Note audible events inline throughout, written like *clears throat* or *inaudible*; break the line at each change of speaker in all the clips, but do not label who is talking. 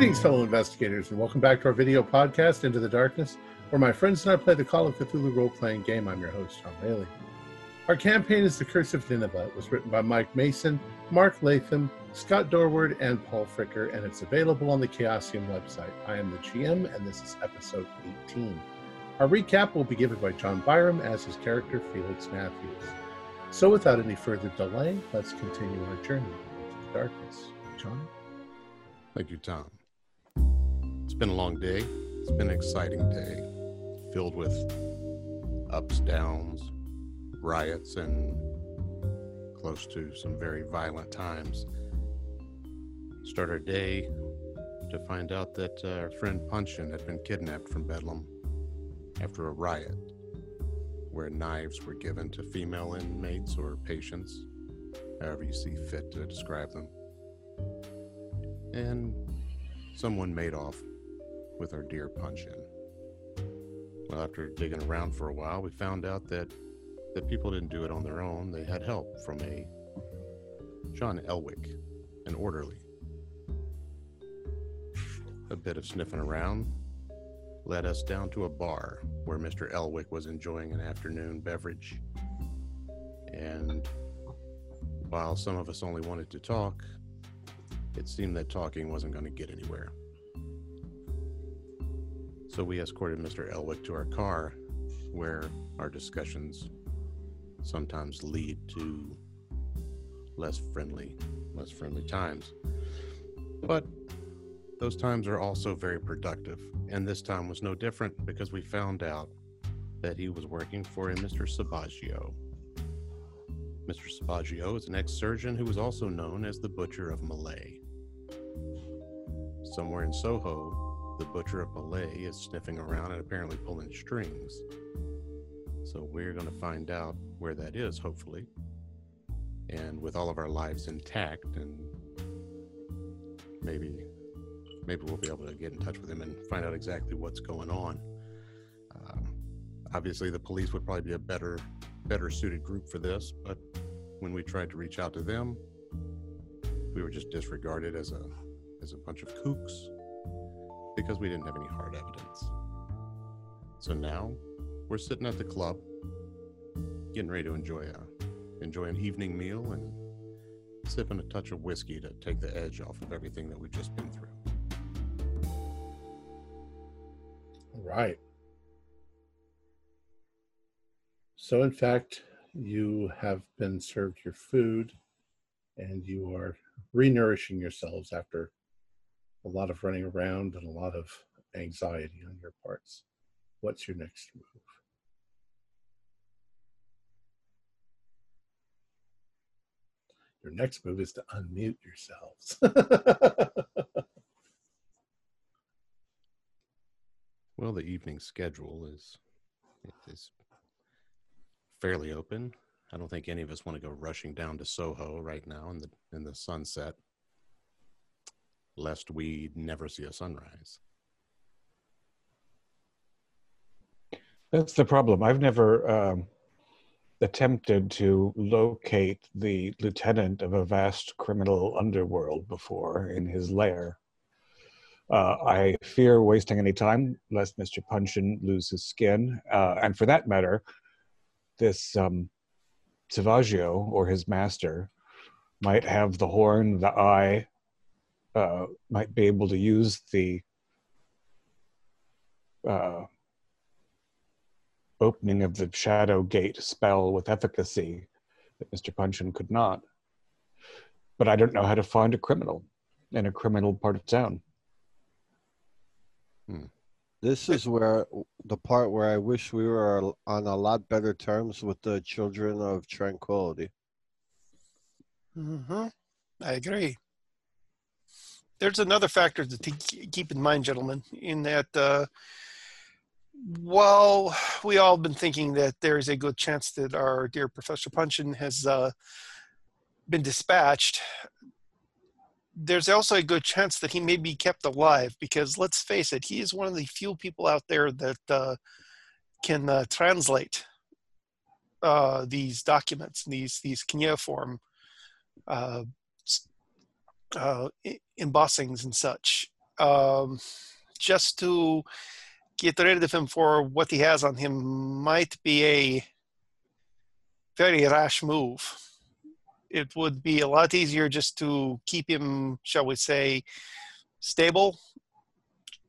Greetings, fellow investigators, and welcome back to our video podcast, Into the Darkness, where my friends and I play the Call of Cthulhu role playing game. I'm your host, Tom Bailey. Our campaign is The Curse of Nineveh. It was written by Mike Mason, Mark Latham, Scott Dorward, and Paul Fricker, and it's available on the Chaosium website. I am the GM, and this is episode 18. Our recap will be given by John Byram as his character, Felix Matthews. So, without any further delay, let's continue our journey into the darkness. John?
Thank you, Tom. Been a long day. It's been an exciting day, filled with ups, downs, riots, and close to some very violent times. Start our day to find out that our friend Punchin had been kidnapped from Bedlam after a riot where knives were given to female inmates or patients, however you see fit to describe them. And someone made off with our dear Punchin. Well, after digging around for a while, we found out that the people didn't do it on their own. They had help from a John Elwick, an orderly. A bit of sniffing around led us down to a bar where Mr. Elwick was enjoying an afternoon beverage. And while some of us only wanted to talk, it seemed that talking wasn't going to get anywhere. So we escorted Mr. Elwick to our car, where our discussions sometimes lead to less friendly, less friendly times. But those times are also very productive, and this time was no different because we found out that he was working for a Mr. Savaggio. Mr. Savaggio is an ex surgeon who was also known as the Butcher of Malay. Somewhere in Soho, the Butcher of Malay is sniffing around and apparently pulling strings. So we're going to find out where that is, hopefully. And with all of our lives intact, and maybe maybe we'll be able to get in touch with him and find out exactly what's going on. Uh, obviously, the police would probably be a better better suited group for this, but when we tried to reach out to them, we were just disregarded as a as a bunch of kooks because we didn't have any hard evidence. So now we're sitting at the club, getting ready to enjoy a enjoy an evening meal and sipping a touch of whiskey to take the edge off of everything that we've just been through.
All right. So, in fact, you have been served your food and you are renourishing yourselves after a lot of running around and a lot of anxiety on your parts. What's your next move? Your next move is to unmute yourselves. *laughs*
well, the evening schedule is is fairly open. I don't think any of us want to go rushing down to Soho right now in the in the sunset lest we never see a sunrise.
That's the problem. I've never um, attempted to locate the lieutenant of a vast criminal underworld before in his lair. Uh, I fear wasting any time, lest Mr. Punchin lose his skin. Uh, and for that matter, this um, Savaggio or his master might have the horn, the eye, uh, might be able to use the uh, opening of the shadow gate spell with efficacy that Mr. Punchin could not. But I don't know how to find a criminal in a criminal part of town.
Hmm. This is where the part where I wish we were on a lot better terms with the children of tranquility.
Mm-hmm. I agree there's another factor to keep in mind, gentlemen, in that uh, while we all have been thinking that there is a good chance that our dear Professor Punchin has uh, been dispatched, there's also a good chance that he may be kept alive because let's face it, he is one of the few people out there that uh, can uh, translate uh, these documents, these these cuneiform uh, embossings and such. um, just to get rid of him for what he has on him might be a very rash move. It would be a lot easier just to keep him, shall we say, stable,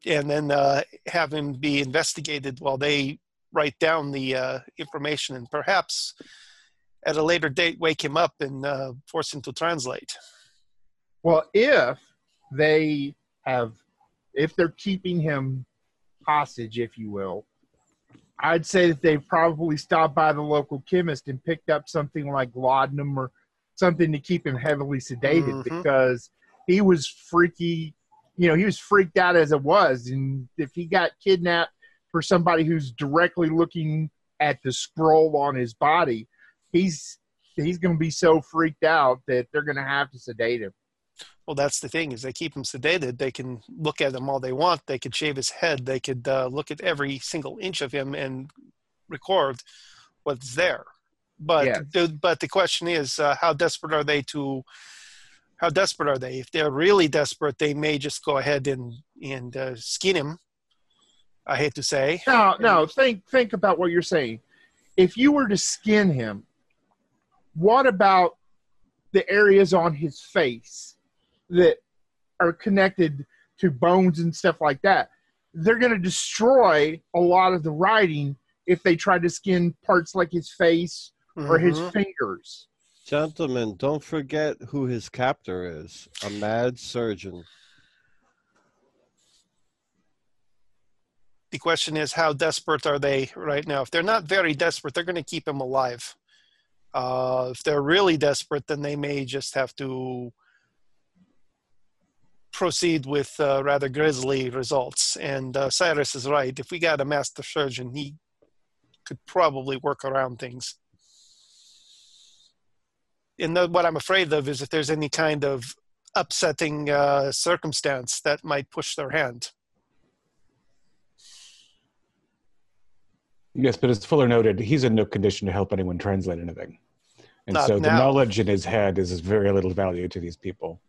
and then uh, have him be investigated while they write down the uh, information, and perhaps at a later date wake him up and uh, force him to translate.
Well, if they have, if they're keeping him hostage, if you will, I'd say that they've probably stopped by the local chemist and picked up something like laudanum or something to keep him heavily sedated
Mhm.
because he was freaky. You know, he was freaked out as it was, and if he got kidnapped for somebody who's directly looking at the scroll on his body, he's he's going to be so freaked out that they're going to have to sedate him.
Well, that's the thing is they keep him sedated. They can look at him all they want. They could shave his head. They could uh, look at every single inch of him and record what's there. But the, but the question is, uh, how desperate are they to? How desperate are they? If they're really desperate, they may just go ahead and and uh, skin him. I hate to say.
No, no. Think think about what you're saying. If you were to skin him, what about the areas on his face that are connected to bones and stuff like that? They're going to destroy a lot of the writing if they try to skin parts like his face or his
Mhm.
fingers.
Gentlemen, don't forget who his captor is a mad surgeon.
the question is how desperate are they right now if they're not very desperate they're going to keep him alive uh, if they're really desperate then they may just have to proceed with uh, rather grisly results. And uh, cyrus is right. If we got a master surgeon he could probably work around things. And the, what i'm afraid of is if there's any kind of upsetting uh, circumstance that might push their hand.
Yes, but as Fuller noted, he's in no condition to help anyone translate anything. And
Not
so the knowledge in his head is of very little value to these people.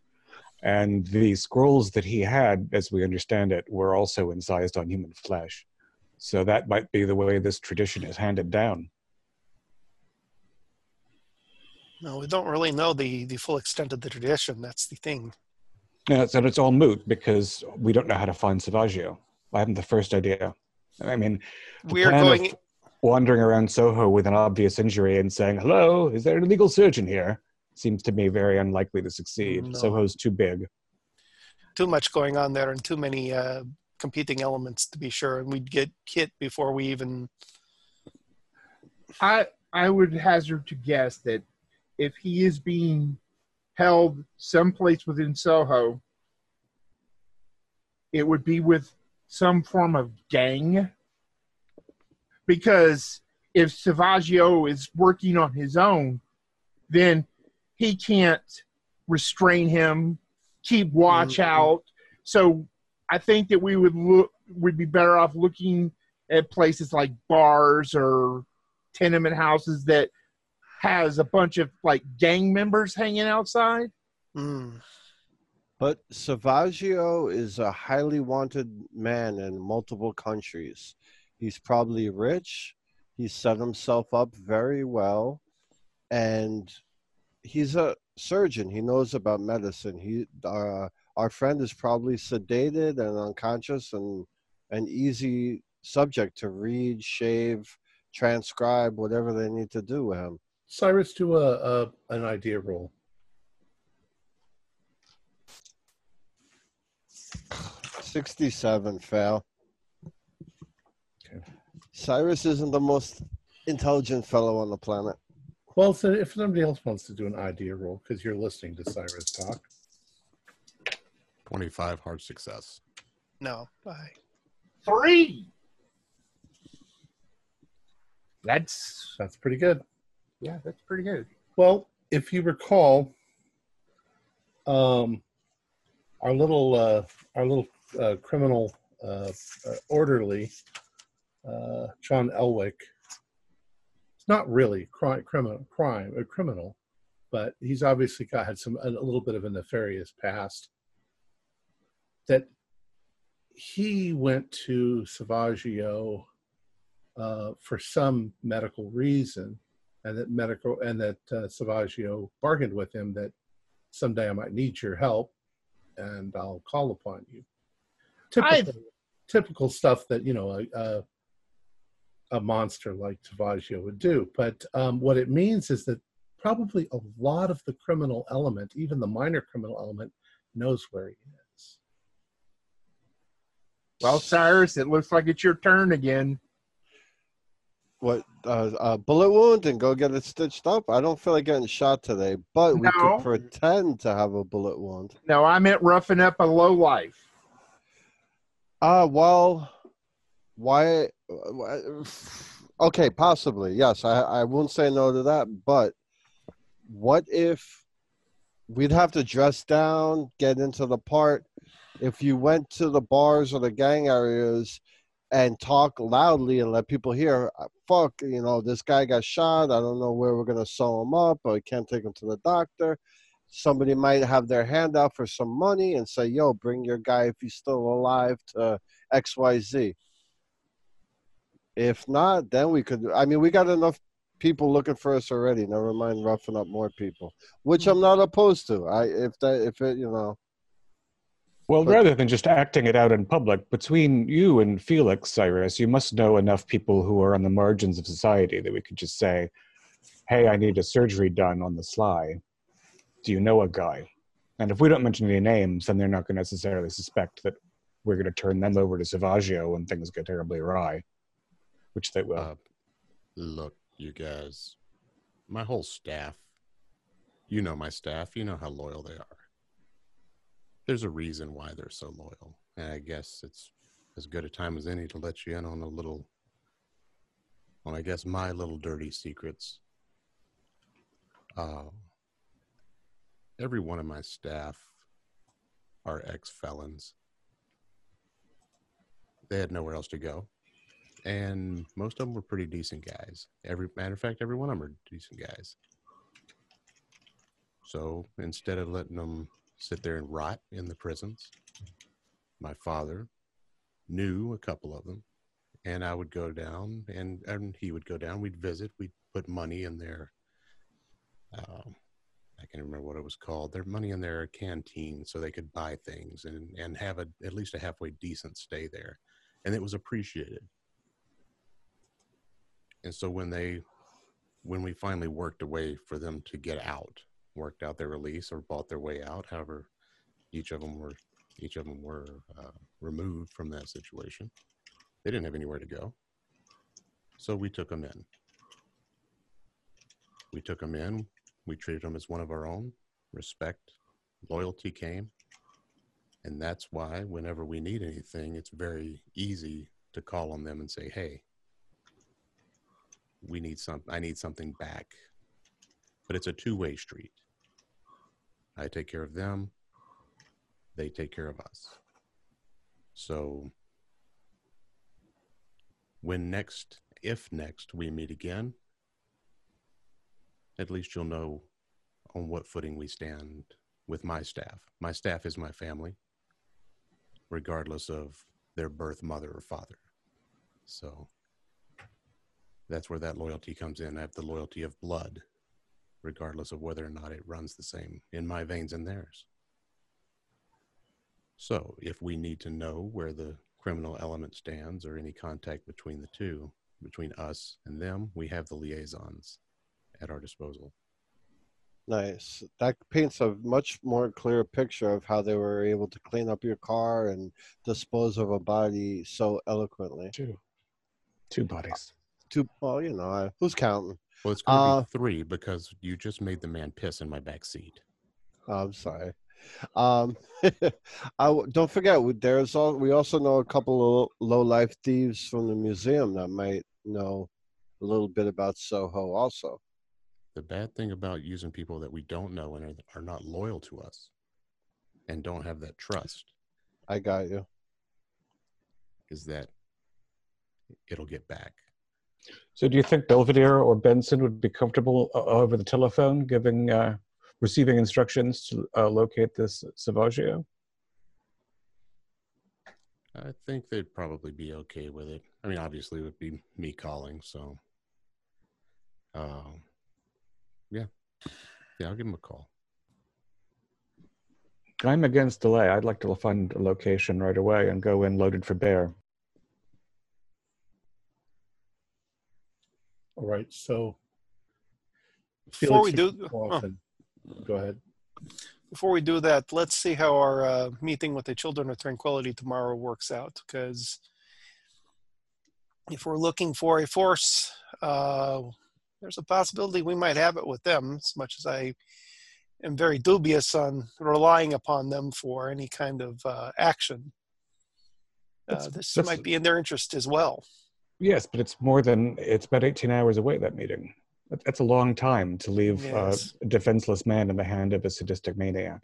And the scrolls that he had, as we understand it, were also incised on human flesh. So that might be the way this tradition is handed down.
No, we don't really know the, the full extent of the tradition. That's the thing.
Yeah, so it's all moot because we don't know how to find Savaggio. I haven't the first idea. I mean,
We're going.
wandering around Soho with an obvious injury and saying, "Hello, is there an illegal surgeon here?" Seems to me very unlikely to succeed.
No.
Soho's too big.
Too much going on there and too many uh, competing elements to be sure, and we'd get hit before we even.
I I would hazard to guess that if he is being held someplace within Soho, it would be with some form of gang. Because if Savaggio is working on his own, then he can't restrain him, keep watch
Mhm.
out. So I think that we would look would be better off looking at places like bars or tenement houses that has a bunch of like gang members hanging outside.
Mm,
But Savaggio is a highly wanted man in multiple countries. He's probably rich. He set himself up very well. And he's a surgeon. He knows about medicine. He uh, our friend is probably sedated and unconscious and an easy subject to read, shave, transcribe, whatever they need to do with him.
Cyrus, do a, a an idea roll.
Sixty-seven fail.
Okay.
Cyrus isn't the most intelligent fellow on the planet.
Well, so if somebody else wants to do an idea roll, because you're listening to Cyrus talk,
25 hard success.
no, I,
Three. That's
that's pretty good.
yeah, that's pretty good.
Well, if you recall, um, our little uh, our little uh, criminal uh, uh, orderly, uh, John Elwick, it's not really crime, criminal, crime, a criminal, but he's obviously got had some a little bit of a nefarious past. That he went to Savaggio uh, for some medical reason, and that medical and that uh, Savaggio bargained with him that someday I might need your help, and I'll call upon you. Typical, typical stuff that you know a, a, a monster like Savaggio would do. But um, what it means is that probably a lot of the criminal element, even the minor criminal element, knows where he is.
Well, Cyrus, it looks like it's your turn again.
What uh, a bullet wound and go get it stitched up? I don't feel like getting shot today, but we
No.
could pretend to have a bullet wound.
No, I meant roughing up a low life.
Uh, well, why? Okay, possibly. Yes, I, I won't say no to that. But what if we'd have to dress down, get into the part? If you went to the bars or the gang areas and talk loudly and let people hear, "Uh, fuck, you know, this guy got shot. I don't know where we're going to sew him up. I can't take him to the doctor. Somebody might have their hand out for some money and say, yo, bring your guy if he's still alive to XYZ. If not, then we could. I mean, we got enough people looking for us already. Never mind roughing up more people, which I'm not opposed to. I if that if it you know
Well,
But-
rather than just acting it out in public, between you and Felix, Cyrus, you must know enough people who are on the margins of society that we could just say, hey, I need a surgery done on the sly. Do you know a guy? And if we don't mention any names, then they're not going to necessarily suspect that we're going to turn them over to Savaggio when things get terribly awry, which they will.
Uh, look, you guys, my whole staff, you know my staff, you know how loyal they are. There's a reason why they're so loyal. And I guess it's as good a time as any to let you in on a little, on I guess my little dirty secrets. Uh, every one of my staff are ex felons. They had nowhere else to go and most of them were pretty decent guys. Every matter of fact, every one of them are decent guys. So instead of letting them sit there and rot in the prisons, my father knew a couple of them, and I would go down, and and he would go down. We'd visit. We'd put money in their. Um, I can't remember what it was called. Their money in their canteen, so they could buy things and and have a at least a halfway decent stay there, and it was appreciated and so when they when we finally worked a way for them to get out worked out their release or bought their way out however each of them were each of them were uh, removed from that situation they didn't have anywhere to go. So we took them in. We took them in. We treated them as one of our own. Respect loyalty came. And that's why whenever we need anything it's very easy to call on them and say hey we need some i need something back. But it's a two-way street. I take care of them. They take care of us. So when next if next we meet again at least you'll know on what footing we stand with my staff. My staff is my family regardless of their birth mother or father. So that's where that loyalty comes in. I have the loyalty of blood, regardless of whether or not it runs the same in my veins and theirs. So, if we need to know where the criminal element stands or any contact between the two, between us and them, we have the liaisons at our disposal.
nice. That paints a much more clear picture of how they were able to clean up your car and dispose of a body so eloquently.
Two. Two bodies.
Two. Well, you know, I, who's counting?
Well, it's going to
Uh,
be three because you just made the man piss in my back seat.
I'm sorry. Um, *laughs* I don't forget we- there's all we also know a couple of low life thieves from the museum that might know a little bit about Soho also.
The bad thing about using people that we don't know and are, are not loyal to us and don't have that trust
I got you.
is that it'll get back.
So, do you think Belvedere or Benson would be comfortable uh, over the telephone giving, uh, receiving instructions to uh, locate this Savaggio?
I think they'd probably be okay with it. I mean, obviously, it would be me calling, so. Um, yeah, yeah, I'll give him a call.
I'm against delay. I'd like to find a location right away and go in loaded for bear.
All right. So
Before we do,
go
oh,
Go ahead.
before we do that, let's see how our uh, meeting with the Children of Tranquility tomorrow works out. Because if we're looking for a force, uh, there's a possibility we might have it with them. As much as I am very dubious on relying upon them for any kind of uh, action, uh, this might be in their interest as well.
Yes, but it's more than it's about 18 hours away. That meeting. That's a long time to leave
Yes.
a defenseless man in the hand of a sadistic maniac.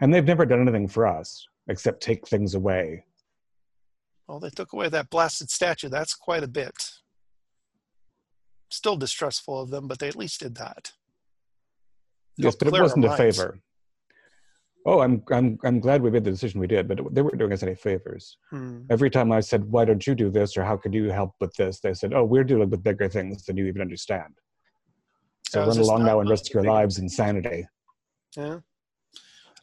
And they've never done anything for us except take things away.
Well, they took away that blasted statue. That's quite a bit. Still distrustful of them, but they at least did that.
Yes, but it wasn't a
minds.
favor. Oh, I'm I'm I'm glad we made the decision we did, but they weren't doing us any favors.
Hmm.
Every time I said, "Why don't you do this?" or "How could you help with this?" they said, "Oh, we're dealing with bigger things than you even understand." So run along now and risk your
bigger-
lives in sanity.
Yeah.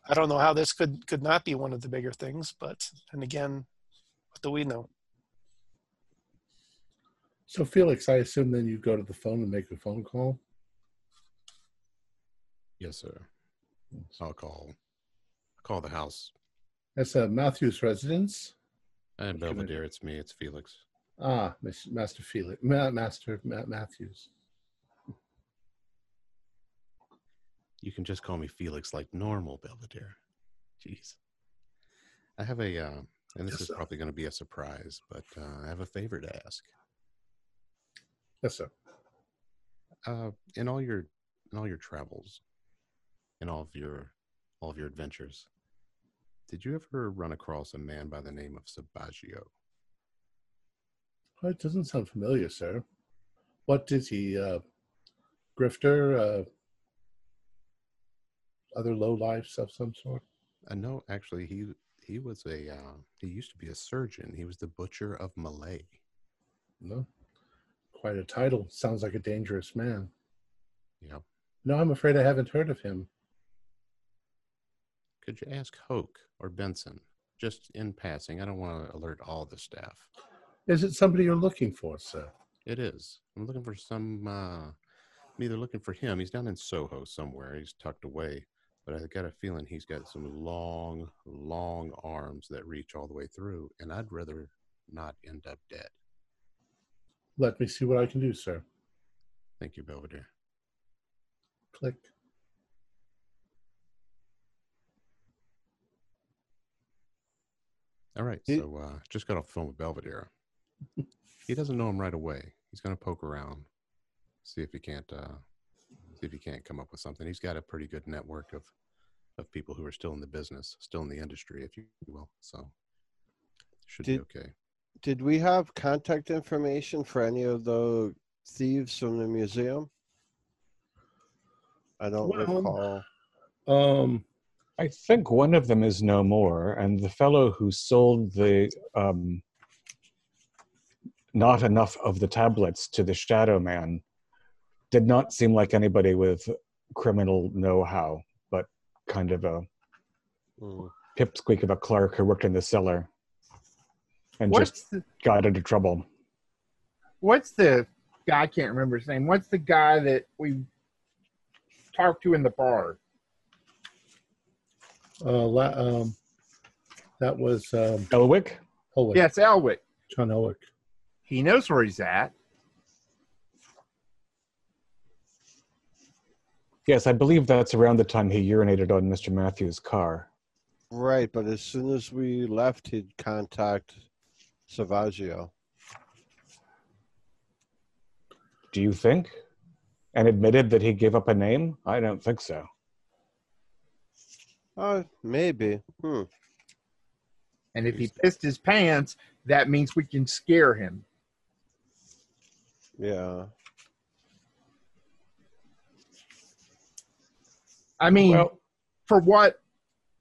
I don't know how this could could not be one of the bigger things, but and again, what do we know?
So Felix, I assume then you go to the phone and make a phone call.
Yes, sir. I'll call. Call the house.
That's a Matthews residence.
And
I do?
Belvedere, it's me. It's Felix.
Ah, Master Felix, Ma- Master Ma- Matthews.
You can just call me Felix like normal, Belvedere. Jeez. I have a, uh, and this
Yes,
is
sir.
probably going to be a surprise, but uh, I have a favor to ask.
Yes, sir.
Uh, in all your, in all your travels, in all of your, all of your adventures, did you ever run across a man by the name of Savaggio?
Well, it doesn't sound familiar, sir. What is he? Uh, grifter? Uh, other low lives of some sort?
Uh, no, actually, he he was a uh, he used to be a surgeon. He was the butcher of Malay.
No. Quite a title. Sounds like a dangerous man.
Yep.
No, I'm afraid I haven't heard of him.
Could you ask Hoke or Benson? Just in passing. I don't want to alert all the staff.
Is it somebody you're looking for, sir?
It is. I'm looking for some. Uh, I'm either looking for him. He's down in Soho somewhere. He's tucked away, but I got a feeling he's got some long, long arms that reach all the way through, and I'd rather not end up dead.
Let me see what I can do, sir.
Thank you, Belvedere.
Click.
All right.
He-
So uh, just got off the phone with Belvedere. he *laughs* doesn't know him right away. He's going to poke around, see if he can't uh, see if he can't come up with something. He's got a pretty good network of of people who are still in the business, still in the industry, if you will. So should
Did-
be okay.
Did we have contact information for any of the thieves from the museum? I don't
Well,
recall.
Um,
I think one of them is no more, and the fellow who sold the um, not enough of the tablets to the Shadow Man did not seem like anybody with criminal know-how, but kind of a
Mm.
pipsqueak of a clerk who worked in the cellar and
What's
just
the,
got into trouble.
what's the guy? I can't remember his name. What's the guy that we talked to in the bar?
Uh, la- um, that was um,
Elwick?
Elwick,
Yes, Elwick.
John Elwick.
He knows where he's at.
Yes, I believe that's around the time he urinated on Mr. Matthews' car.
Right, but as soon as we left, he'd contact Savaggio.
Do you think? And admitted that he gave up a name? I don't think so.
Oh, maybe. Hmm.
And if he pissed his pants, that means we can scare him.
Yeah.
I mean,
Well,
for what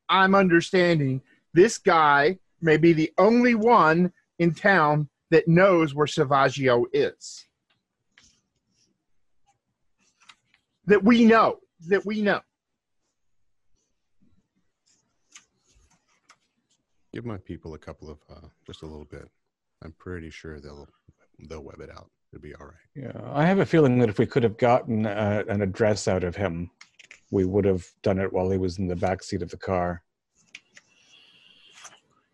I'm understanding, this guy may be the only one in town that knows where Savaggio is. That we know. That we know.
Give my people a couple of uh, just a little bit. I'm pretty sure they'll they'll web it out. It'll be all right.
Yeah, I have a feeling that if we could have gotten uh, an address out of him, we would have done it while he was in the back seat of the car.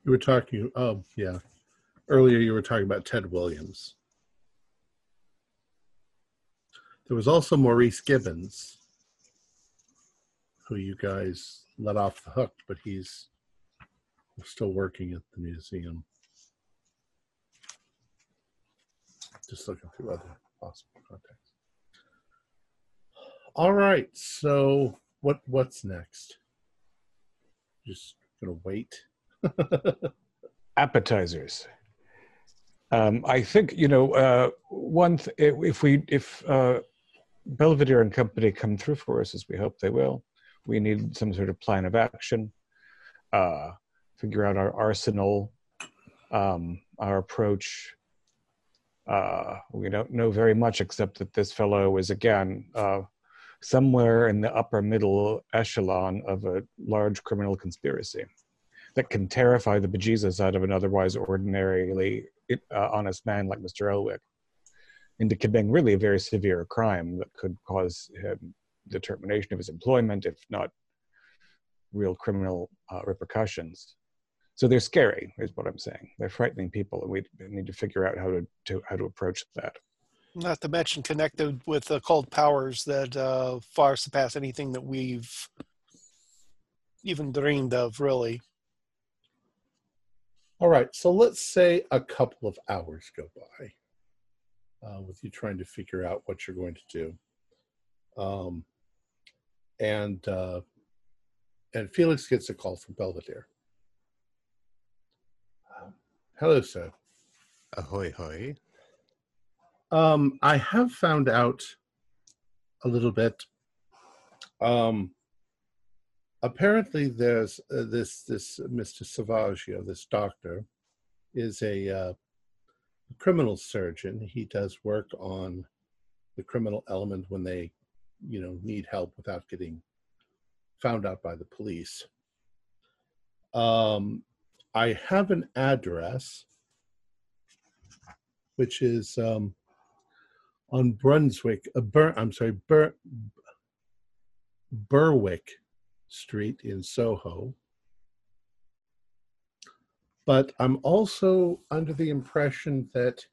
You were talking. Oh, yeah. Earlier, you were talking about Ted Williams. There was also Maurice Gibbons, who you guys let off the hook, but he's still working at the museum. Just looking through other possible contacts. All right. So what what's next? Just gonna wait. *laughs*
Appetizers. Um, I think you know uh, one. Th- if we if uh, Belvedere and company come through for us as we hope they will, we need some sort of plan of action. Uh, figure out our arsenal, um, our approach. Uh, we don't know very much except that this fellow is again uh, somewhere in the upper middle echelon of a large criminal conspiracy that can terrify the bejesus out of an otherwise ordinarily uh, honest man like Mr. Elwick into committing really a very severe crime that could cause him the termination of his employment, if not real criminal uh, repercussions. So they're scary, is what I'm saying. They're frightening people, and we need to figure out how to, to how to approach that.
Not to mention connected with occult powers that uh, far surpass anything that we've even dreamed of, really.
All right, so let's say a couple of hours go by uh, with you trying to figure out what you're going to do, um, and uh, and Felix gets a call from Belvedere. Hello, sir.
Ahoy, hoy.
Um, I have found out a little bit. Um, apparently, there's uh, this this Mr. Savaggio, this doctor, is a uh, criminal surgeon. He does work on the criminal element when they, you know, need help without getting found out by the police. Um, I have an address, which is um, on Brunswick, uh, Bur- I'm sorry, Bur- Berwick Street in Soho. But I'm also under the impression that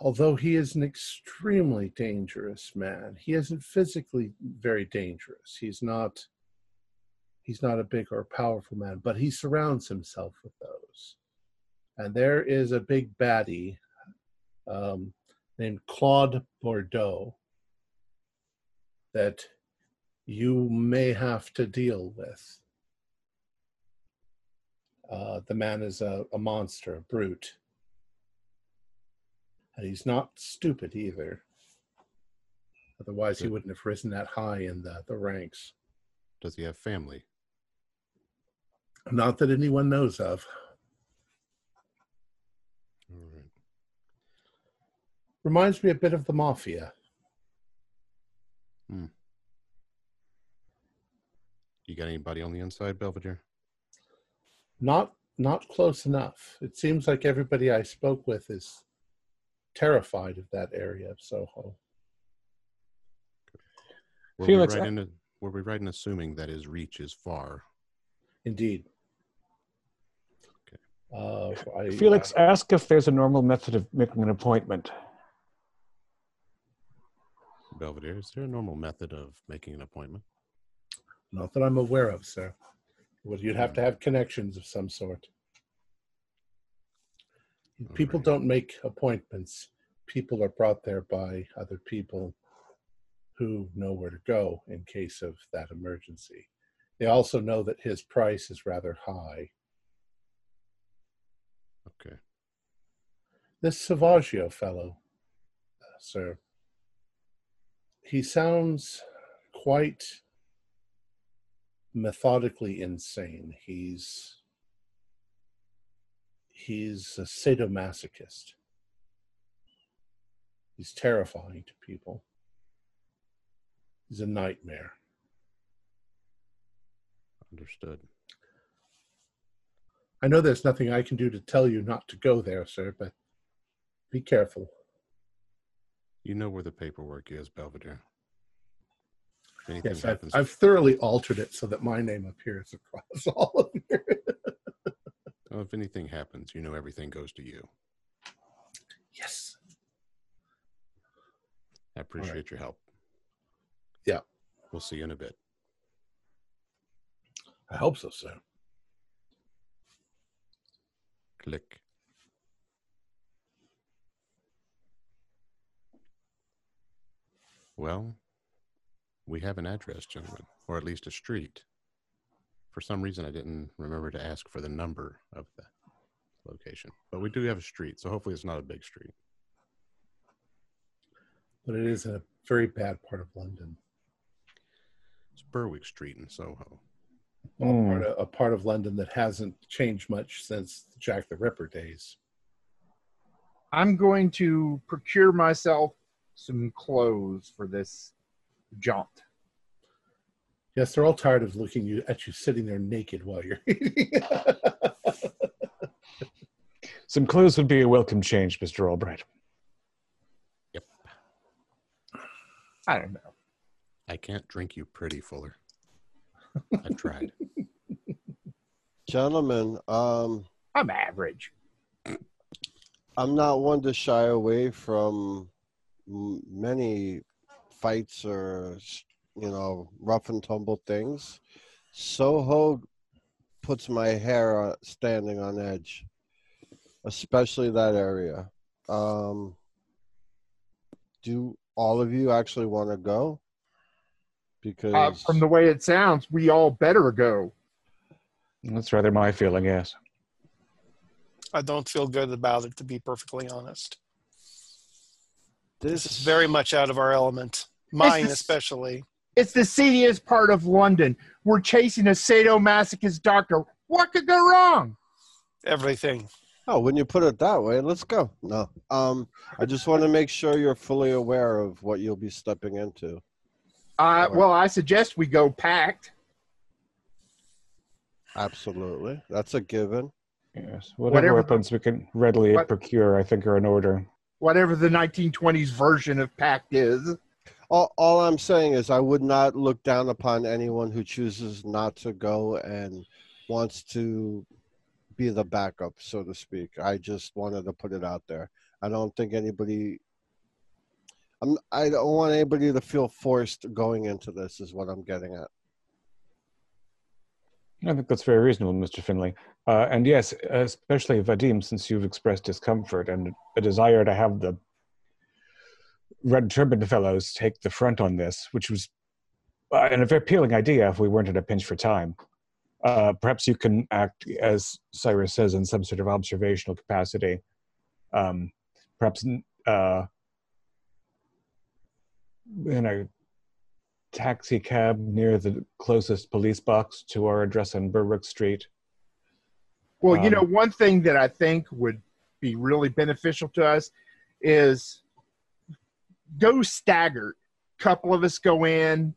although he is an extremely dangerous man, he isn't physically very dangerous. He's not he's not a big or powerful man, but he surrounds himself with those. And there is a big baddie um, named Claude Bordeaux that you may have to deal with. Uh, the man is a, a monster, a brute. And he's not stupid either. Otherwise, he wouldn't have risen that high in the, the ranks.
Does he have family?
Not that anyone knows of.
All right.
Reminds me a bit of the mafia. Hmm.
You got anybody on the inside, Belvedere?
Not not close enough. It seems like everybody I spoke with is terrified of that area of Soho.
Were
Felix,
we right
I-
in a, were we right in assuming that his reach is far?
Indeed.
Okay.
Uh, I,
Felix, ask if there's a normal method of making an appointment.
Belvedere, is there a normal method of making an appointment?
not that I'm aware of, sir. Well, you'd have to have connections of some sort. People
Alright.
don't make appointments. People are brought there by other people who know where to go in case of that emergency. They also know that his price is rather high.
Okay.
This Savaggio fellow, sir, he sounds quite methodically insane. He's he's a sadomasochist. He's terrifying to people. He's a nightmare.
Understood.
I know there's nothing I can do to tell you not to go there, sir, but be careful.
You know where the paperwork is, Belvedere. Anything
Yes, I've, I've thoroughly altered it so that my name appears across *laughs* all of here.
well, if anything happens, you know everything goes to you.
yes.
I appreciate your help.
Yeah.
We'll see you in a bit.
I hope so, sir.
Click. Well, we have an address, gentlemen, or at least a street. For some reason, I didn't remember to ask for the number of the location, but we do have a street, so hopefully it's not a big street.
But it is a very bad part of London.
It's Berwick Street in Soho.
A,
Hmm.
part of, a part of London that hasn't changed much since Jack the Ripper days.
I'm going to procure myself some clothes for this jaunt.
Yes, they're all tired of looking you, at you sitting there naked while you're eating. *laughs*
Some clothes would be a welcome change, Mr. Albright.
Yep.
I don't know.
I can't drink you pretty, Fuller. I've tried. *laughs*
Gentlemen, um,
I'm average.
I'm not one to shy away from m- many fights or you know rough and tumble things. Soho puts my hair on, standing on edge, especially that area. Um, do all of you actually want to go? Because
Uh, from the way it sounds, we all better go.
That's rather my feeling, yes.
I don't feel good about it, to be perfectly honest.
This
This is very much out of our element. Mine,
is-
especially.
It's the seediest part of London. We're chasing a sadomasochist doctor. What could go wrong?
Everything.
Oh, when you put it that way, let's go. No. Um, I just want to make sure you're fully aware of what you'll be stepping into.
Uh, well, I suggest we go packed.
Absolutely. That's a given.
Yes. Whatever,
Whatever
weapons we can readily
what-
procure, I think, are in order.
Whatever the 1920s version of PACT is.
All, all I'm saying is I would not look down upon anyone who chooses not to go and wants to be the backup, so to speak. I just wanted to put it out there. I don't think anybody I'm I don't want anybody to feel forced going into this is what I'm getting at.
I think that's very reasonable, Mr. Finley. Uh, and yes, especially Vadim, since you've expressed discomfort and a desire to have the red turban fellows take the front on this, which was uh, an very appealing idea if we weren't in a pinch for time. Uh, perhaps you can act, as Cyrus says, in some sort of observational capacity. Um, perhaps uh, in a taxi cab near the closest police box to our address on Berwick Street.
Well, you
Um,
know, one thing that I think would be really beneficial to us is go staggered. Couple of us go in,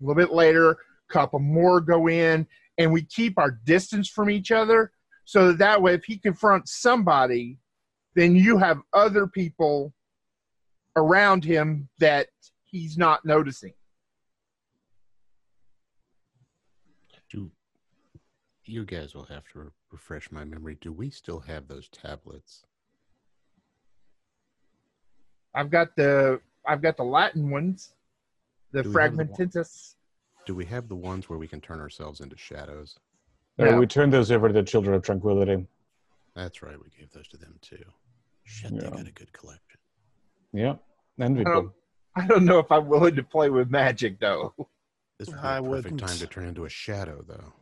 a little bit later, couple more go in, and we keep our distance from each other so that, that way if he confronts somebody, then you have other people around him that he's not noticing.
Do you guys will have to refresh my memory? Do we still have those tablets?
I've got the I've got the Latin ones, the
Do we the. Do we have the ones where we can turn ourselves into shadows?
Uh,
Yeah.
we turned those over to the Children of Tranquility.
That's right. We gave those to them too. Shit, they
Yeah.
got a good collection.
Yeah,
I don't, I don't know if I'm willing to play with magic though.
This would be
I
a perfect
wouldn't.
time to turn into a shadow, though.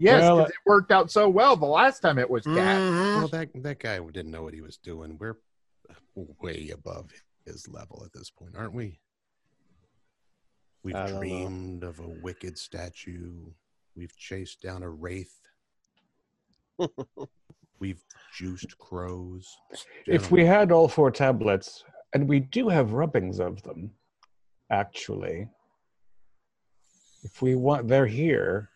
Yes,
Well,
'cause it worked out so well the last time it was cat.
Mhm.
Well, that that guy didn't know what he was doing. We're way above his level at this point, aren't we? We've
I don't know.
dreamed of a wicked statue. We've chased down a wraith. *laughs* We've juiced crows.
If we had all four tablets, and we do have rubbings of them, actually. If we want, they're here.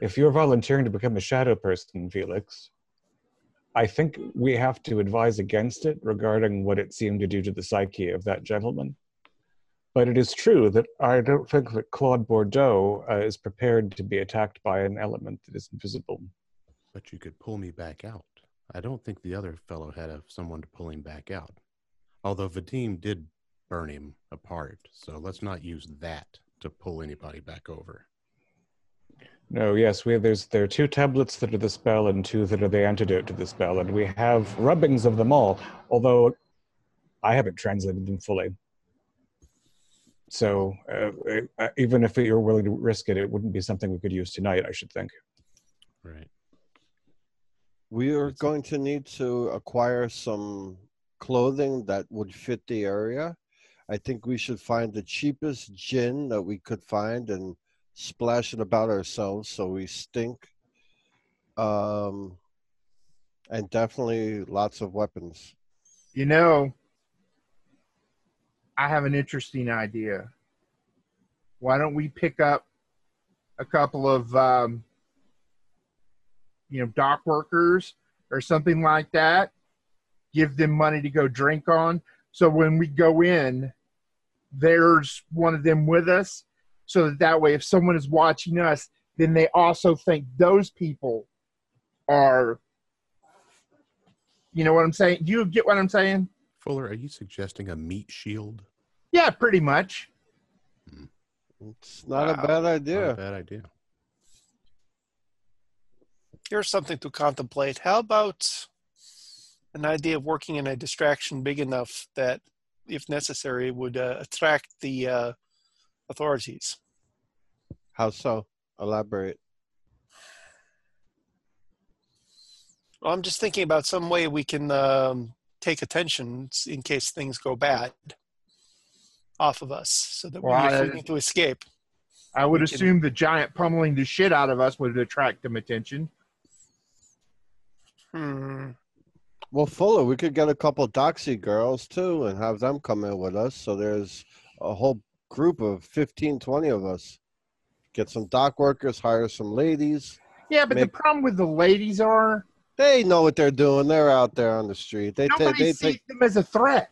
If you're volunteering to become a shadow person, Felix, I think we have to advise against it regarding what it seemed to do to the psyche of that gentleman. But it is true that I don't think that Claude Bordeaux uh, is prepared to be attacked by an element that is invisible.
but you could pull me back out. I don't think the other fellow had a, someone to pull him back out. Although Vadim did burn him apart, so let's not use that to pull anybody back over.
No, yes, we there's there are two tablets that are the spell and two that are the antidote to the spell, and we have rubbings of them all. Although I haven't translated them fully, so uh, uh, even if you're willing to risk it, it wouldn't be something we could use tonight. I should think.
Right.
We are
That's-
going to need to acquire some clothing that would fit the area. I think we should find the cheapest gin that we could find and splash it about ourselves so we stink. Um, and definitely lots of weapons.
You know, I have an interesting idea. Why don't we pick up a couple of, um, you know, dock workers or something like that? Give them money to go drink on. So when we go in, there's one of them with us. So that, that way, if someone is watching us, then they also think those people are, you know what I'm saying? Do you get what I'm saying?
Fuller, are you suggesting a meat shield?
Yeah, pretty much.
It's not a
Wow.
bad
Not a
idea.
bad idea.
Here's something to contemplate. How about an idea of working in a distraction big enough that, if necessary, would uh, attract the uh, authorities?
How so? Elaborate.
Well, I'm just thinking about some way we can um, take attention in case things go bad off of us, so that we,
Well,
if
I-
we need to escape.
I would
We can-
assume the giant pummeling the shit out of us would attract them attention.
Hmm.
Well, Fuller, we could get a couple doxy girls too and have them come in with us. So there's a whole group of 15, 20 of us. Get some dock workers, hire some ladies.
Yeah, but the problem with the ladies are
They know what they're doing. They're out there on the street. They,
nobody
they
sees
take
them as a threat.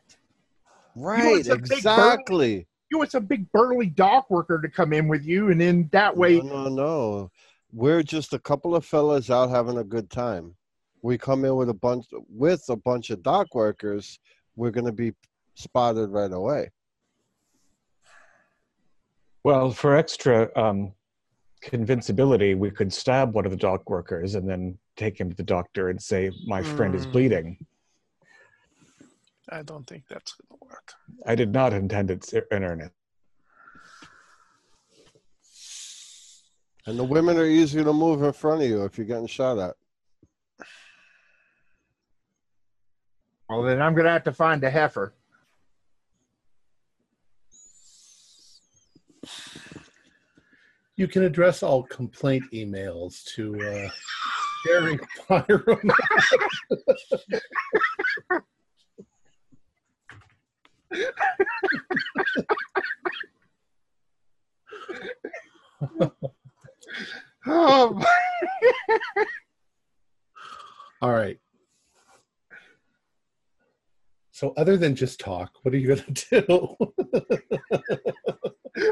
right,
some big burly-
exactly.
You want some big burly dock worker to come in with you, and then that way,
No, no, no. We're just a couple of fellas out having a good time. We come in with a bunch with a bunch of dock workers. We're gonna be spotted right away.
Well, for extra um, convincibility, we could stab one of the dock workers and then take him to the doctor and say, "My friend is
Mm.
bleeding."
I don't think that's going to work.
I did not intend it ser- in earnest.
And the women are easy to move in front of you if you're getting shot at.
well, then I'm gonna have to find a heifer.
You can address all complaint emails to uh, Gary Byram.
Oh, *laughs*
All right. So, other than just talk, what are you going to do?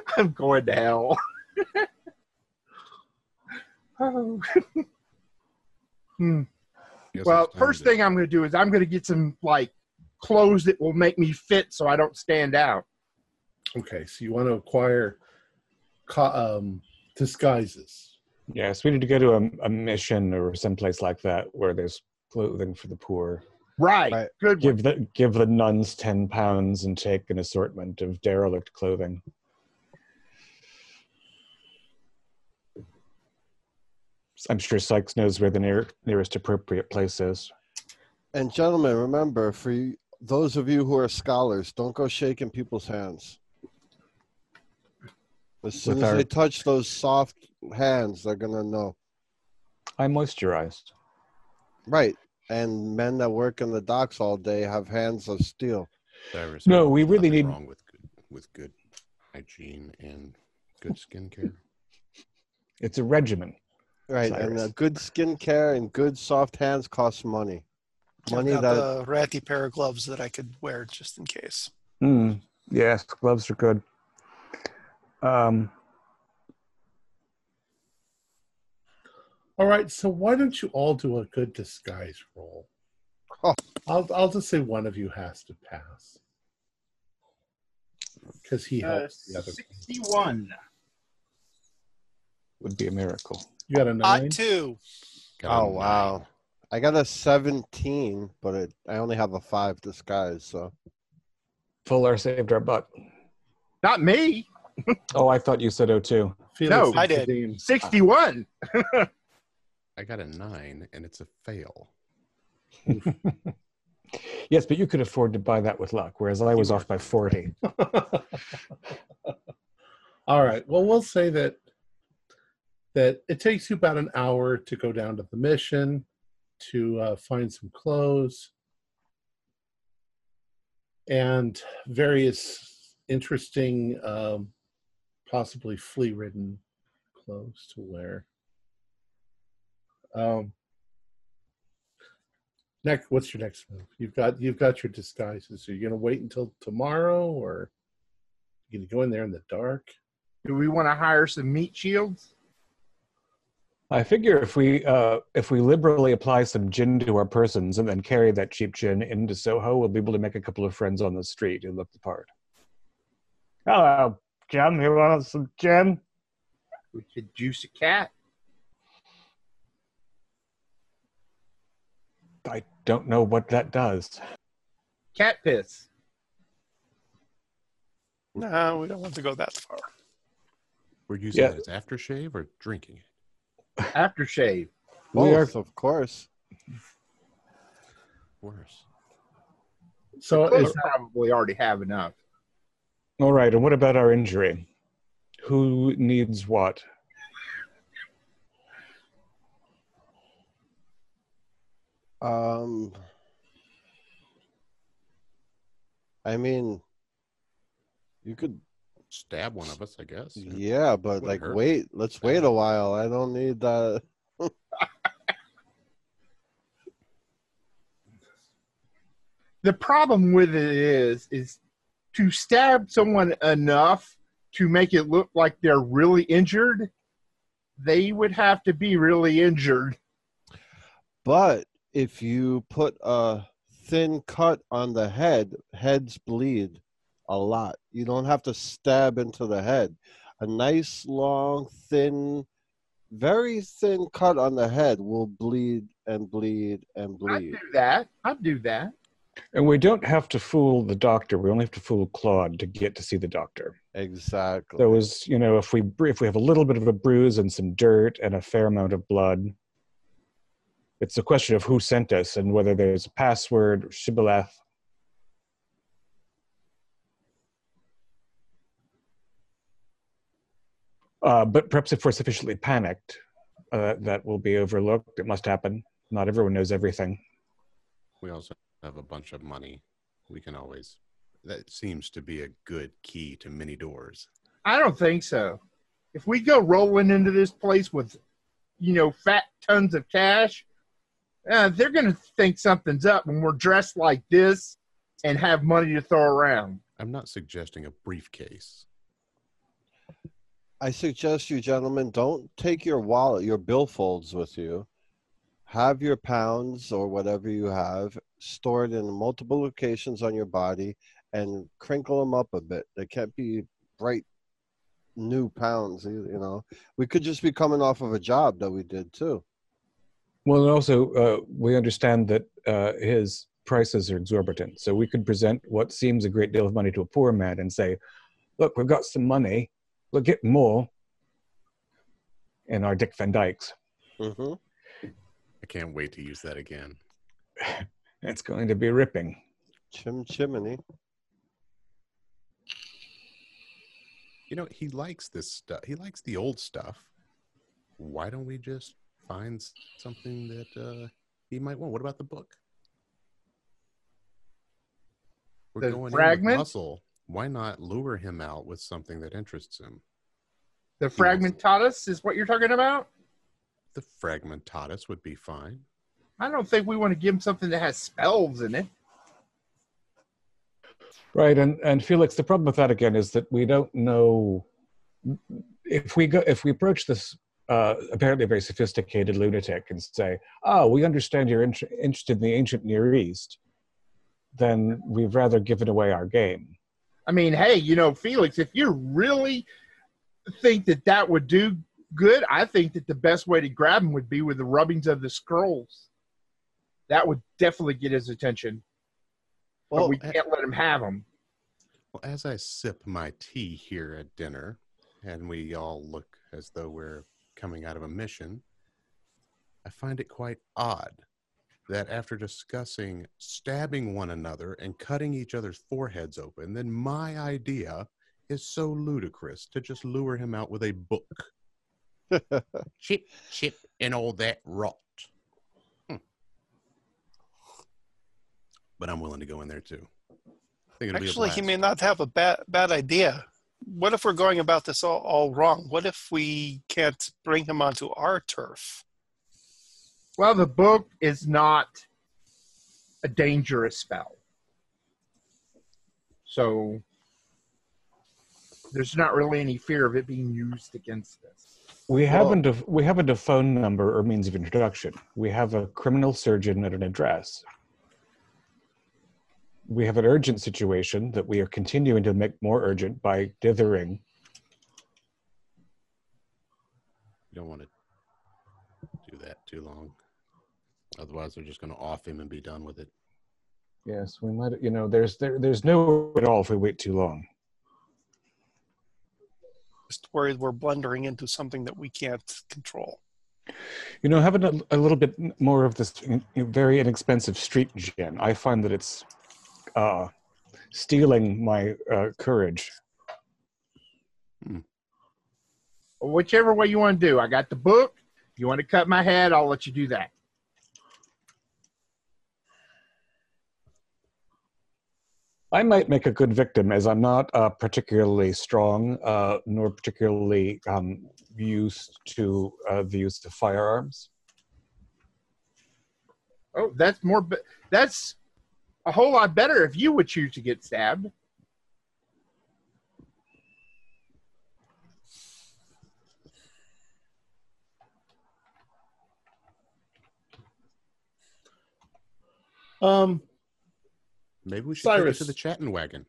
*laughs*
I'm going to hell. *laughs* Oh. *laughs* Hmm. Well, first thing I'm going to do is I'm going to get some like clothes that will make me fit so I don't stand out.
okay, so you want to acquire co- um, disguises.
Yes, we need to go to a, a mission or someplace like that where there's clothing for the poor.
Right.
Right.
Good. one.
Give the give the nuns ten pounds and take an assortment of derelict clothing. I'm sure Sykes knows where the near, nearest appropriate place is.
And gentlemen, remember, for you, those of you who are scholars, don't go shaking people's hands. As soon
With
as
our-
they touch those soft hands, they're gonna know.
I moisturized.
Right. And men that work in the docks all day have hands of steel.
Cyrus,
No, we really need-
wrong with good, with good hygiene and good skincare.
It's a regimen.
Right. And uh, good skin care and good soft hands cost money. Money
I've got
that
the ratty pair of gloves that I could wear just in case.
Mm, yes, gloves are good. Um,
All right, so why don't you all do a good disguise roll?
Oh.
I'll I'll just say one of you has to pass because he
Uh,
helps the other.
61.
would be a miracle.
You got a nine.
I too.
Got oh, a
Oh
nine.
wow. I got a 17, but it, I only have a 5 disguise, so
Fuller saved our butt.
Not me. *laughs*
Oh, I thought you said O2.
Felix
No,
I did.
Uh,
61.
I got a nine, and it's a fail. *laughs*
Yes, but you could afford to buy that with luck, whereas I was off by 40. *laughs*
All right. Well, we'll say that that it takes you about an hour to go down to the mission to uh, find some clothes and various interesting, um, possibly flea-ridden clothes to wear. Um, next, what's your next move? You've got you've got your disguises. Are you gonna wait until tomorrow, or you gonna go in there in the dark?
Do we want to hire some meat shields?
I figure if we uh, if we liberally apply some gin to our persons and then carry that cheap gin into Soho, we'll be able to make a couple of friends on the street who look the part. Hello, Jim. You want some gin?
We could juice a cat.
I don't know what that does.
Cat piss.
No, we don't want to go that far.
We're using
Yeah.
it as aftershave or drinking it.
Aftershave. *laughs*
We are-
of course.
Worse.
So
Clothes
is
probably already have enough.
All right, and what about our injury? Who needs what?
Um, I mean, you could,
Stab one of us, I guess.
yeah, but like,
hurt.
wait, let's wait a while. I don't need that. *laughs*
The problem with it is, is to stab someone enough to make it look like they're really injured. They would have to be really injured.
But if you put a thin cut on the head, heads bleed a lot. You don't have to stab into the head. A nice, long, thin, very thin cut on the head will bleed and bleed and bleed.
I'd
bleed.
do that. I'd do that.
And we don't have to fool the doctor. We only have to fool Claude to get to see the doctor.
Exactly.
There was, you know, if we if we have a little bit of a bruise and some dirt and a fair amount of blood, it's a question of who sent us and whether there's a password or shibboleth. Uh, but perhaps if we're sufficiently panicked, uh, that will be overlooked. It must happen. Not everyone knows everything.
We also have a bunch of money. We can always. That seems to be a good key to many doors.
I don't think so. If we go rolling into this place with, you know, fat tons of cash, uh, they're going to think something's up when we're dressed like this and have money to throw around.
I'm not suggesting a briefcase.
I suggest you gentlemen don't take your wallet, your billfolds with you. Have your pounds or whatever you have stored in multiple locations on your body and crinkle them up a bit. They can't be bright new pounds, you know. We could just be coming off of a job that we did too.
Well, and also, uh, we understand that uh, his prices are exorbitant. So we could present what seems a great deal of money to a poor man and say, look, we've got some money. We'll get more in our Dick Van Dykes.
hmm
I can't wait to use that again. *laughs*
It's going to be ripping.
Chim chimney.
You know, he likes this stuff. He likes the old stuff. Why don't we just find something that uh, he might want. What about the book? We're
The
going in
fragment?
with muscle. Why not lure him out with something that interests him?
The fragmentatus is what you're talking about.
The fragmentatus would be fine.
I don't think we want to give him something that has spells in it.
Right, and and Felix, the problem with that again is that we don't know if we go if we approach this uh, apparently very sophisticated lunatic and say, "Oh, we understand you're int- interested in the ancient Near East," then we've rather given away our game.
I mean, hey, you know, Felix, if you really think that that would do good, I think that the best way to grab him would be with the rubbings of the scrolls. That would definitely get his attention. But we can't let him have them.
Well, as I sip my tea here at dinner, and we all look as though we're coming out of a mission, I find it quite odd that after discussing stabbing one another and cutting each other's foreheads open, then my idea is so ludicrous to just lure him out with a book. chip, chip, and all that rot. Hmm. But I'm willing to go in there too. I think it'll be a
Actually, he may not have a bad bad idea. What if we're going about this all, all wrong? What if we can't bring him onto our turf?
Well, the book is not a dangerous spell. So there's not really any fear of it being used against us.
We haven't a we haven't a phone number or means of introduction. We have a criminal surgeon at an address. We have an urgent situation that we are continuing to make more urgent by dithering.
You don't want to do that too long. Otherwise, they're just going to off him and be done with it.
Yes, we might. You know, there's there, there's no at all if we wait too long.
Just worried we're blundering into something that we can't control.
You know, having a, a little bit more of this very inexpensive street gin, I find that it's uh, stealing my uh, courage.
Whichever way you want to do. I got the book. If you want to cut my head, I'll let you do that.
I might make a good victim, as I'm not uh, particularly strong, uh, nor particularly um, used to uh, the use of firearms.
Oh, that's more. Be- that's a whole lot better if you would choose to get stabbed.
Um,
Maybe we should take it to the chatting wagon.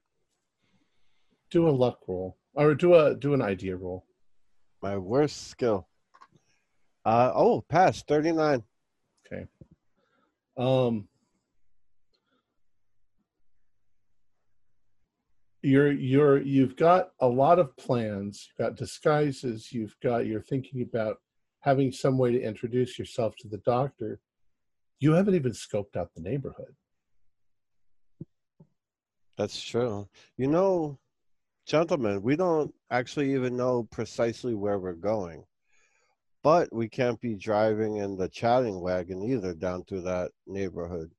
do a luck roll or do a do an idea roll.
My worst skill. Uh oh, pass thirty nine.
Okay. Um, you're you're you've got a lot of plans. You've got disguises. You've got you're thinking about having some way to introduce yourself to the doctor. You haven't even scoped out the neighborhood.
That's true. You know, gentlemen, we don't actually even know precisely where we're going. But we can't be driving in the chatting wagon either down to that neighborhood.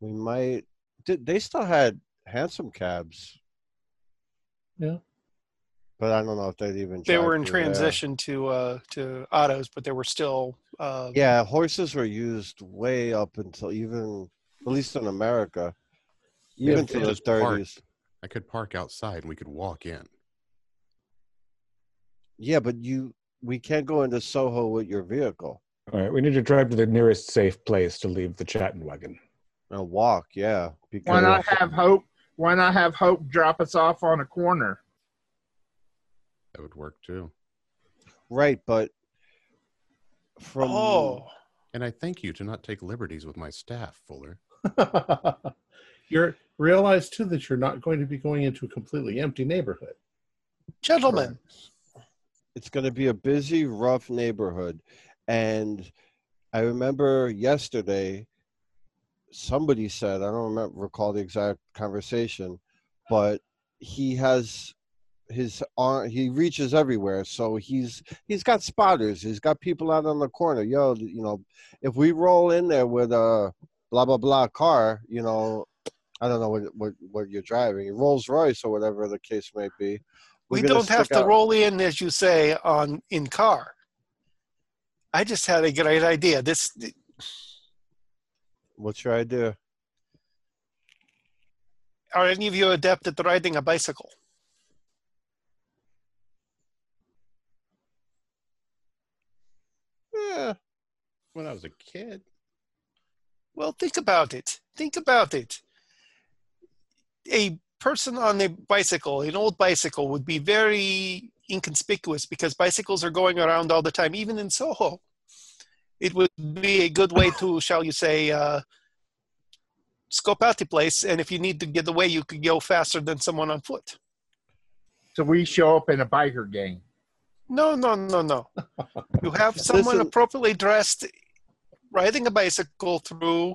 We might did they still had hansom cabs.
Yeah.
But I don't know if they'd even
They were in
through there.
transition to uh, to autos, but they were still uh,
Yeah, horses were used way up until even at least in America.
Yeah,
Even
if
to
they
the thirties.
I could park outside and we could walk in.
Yeah, but you we can't go into Soho with your vehicle.
All right, we need to drive to the nearest safe place to leave the chatting wagon.
And walk, yeah.
Why not have Hope? Why not have Hope drop us off on a corner?
That would work too.
right, but from
oh,
And I thank you to not take liberties with my staff, Fuller. *laughs*
you're realize too that you're not going to be going into a completely empty neighborhood.
gentlemen,
it's going to be a busy, rough neighborhood. And I remember yesterday, somebody said, I don't remember, recall the exact conversation, but he has his arm he reaches everywhere. So he's he's got spotters. He's got people out on the corner. Yo you know if we roll in there with a blah blah blah car you know i don't know what what, what you're driving rolls royce or whatever the case may be we're
We don't have to
out-
roll in, as you say, on in car. I just had a great idea. This
what's your idea
are any of you adept at riding a bicycle?
yeah
When I was a kid,
Well, think about it. Think about it. A person on a bicycle, an old bicycle, would be very inconspicuous because bicycles are going around all the time, even in Soho. It would be a good way to, *laughs* shall you say, uh, scope out the place. And if you need to get away, you could go faster than someone on foot.
So we show up in a biker gang.
No, no, no, no. You have *laughs* someone
is-
appropriately dressed riding a bicycle through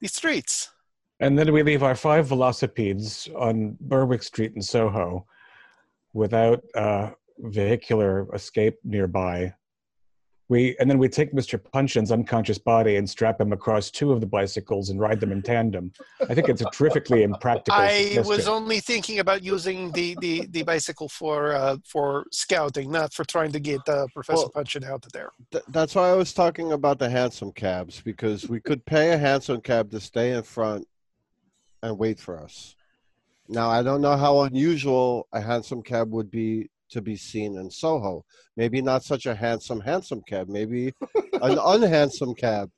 the streets.
And then we leave our five velocipedes on Berwick Street in Soho without uh, vehicular escape nearby. We and then we take Mr. Punchin's unconscious body and strap him across two of the bicycles and ride them in tandem. I think it's a terrifically impractical.
I was only thinking about using the, the, the bicycle for uh, for scouting, not for trying to get uh, Professor
Well-
Punchin out of there.
Th- that's why I was talking about the hansom cabs because we could pay a hansom cab to stay in front and wait for us. Now I don't know how unusual a hansom cab would be to be seen in Soho. Maybe not such a handsome hansom cab. Maybe an *laughs* unhandsome cab.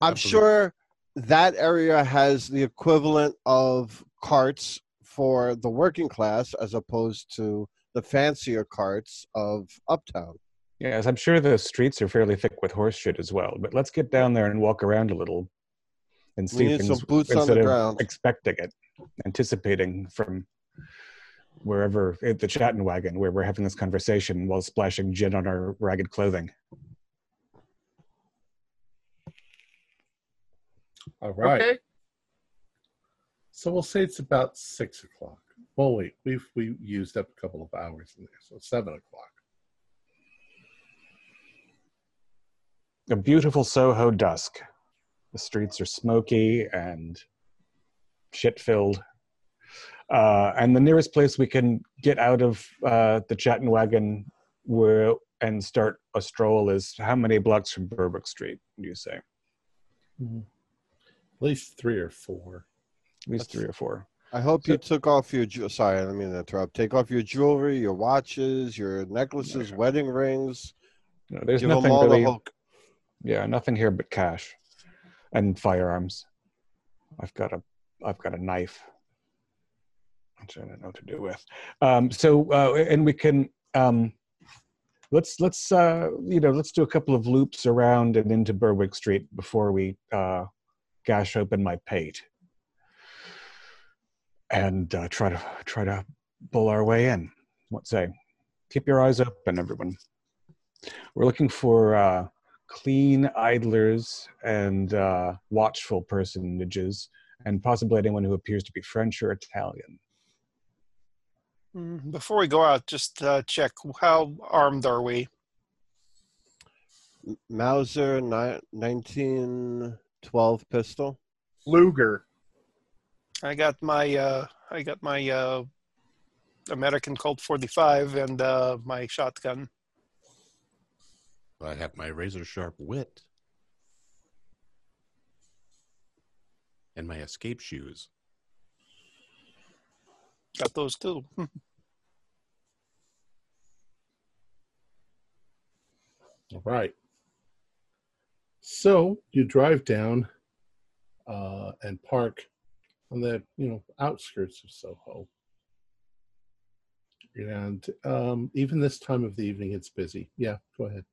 I'm sure that area has the equivalent of carts for the working class as opposed to the fancier carts of uptown.
Yes, I'm sure the streets are fairly thick with horse shit as well. But let's get down there and walk around a little and
We need some boots on
instead
the
of
ground.
expecting it, anticipating from wherever at the chatting wagon where we're having this conversation while splashing gin on our ragged clothing.
All right.
Okay.
So we'll say it's about six o'clock. Well, wait, we've we used up a couple of hours in there, so seven o'clock.
A beautiful Soho dusk. The streets are smoky and shit filled. Uh, and the nearest place we can get out of uh, the chatting wagon where, and start a stroll is how many blocks from Berwick Street, do you say?
At least three or four.
At least three or four.
I hope
So-
you took off your. ju- Sorry, I don't mean to interrupt. Take off your jewelry, your watches, your necklaces, wedding rings.
No, there's
Give them
nothing
all
really.
the whole.
Yeah, nothing here but cash and firearms. I've got a I've got a knife. Which I don't know what to do with. Um, so uh, and we can um, let's let's uh, you know let's do a couple of loops around and into Berwick Street before we uh, gash open my pate and uh, try to try to pull our way in. What say? Keep your eyes open, everyone. We're looking for uh, clean idlers and uh, watchful personages, and possibly anyone who appears to be French or Italian.
Mm, Before we go out, just uh, check how armed are we?
Mauser ni- 1912 pistol.
Luger.
I got my uh, I got my uh, American Colt 45 and uh, my shotgun.
I have my razor sharp wit and my escape shoes.
Got those too. *laughs*
All right. So you drive down uh, and park on the you know outskirts of Soho, and um, even this time of the evening, it's busy. Yeah, go ahead.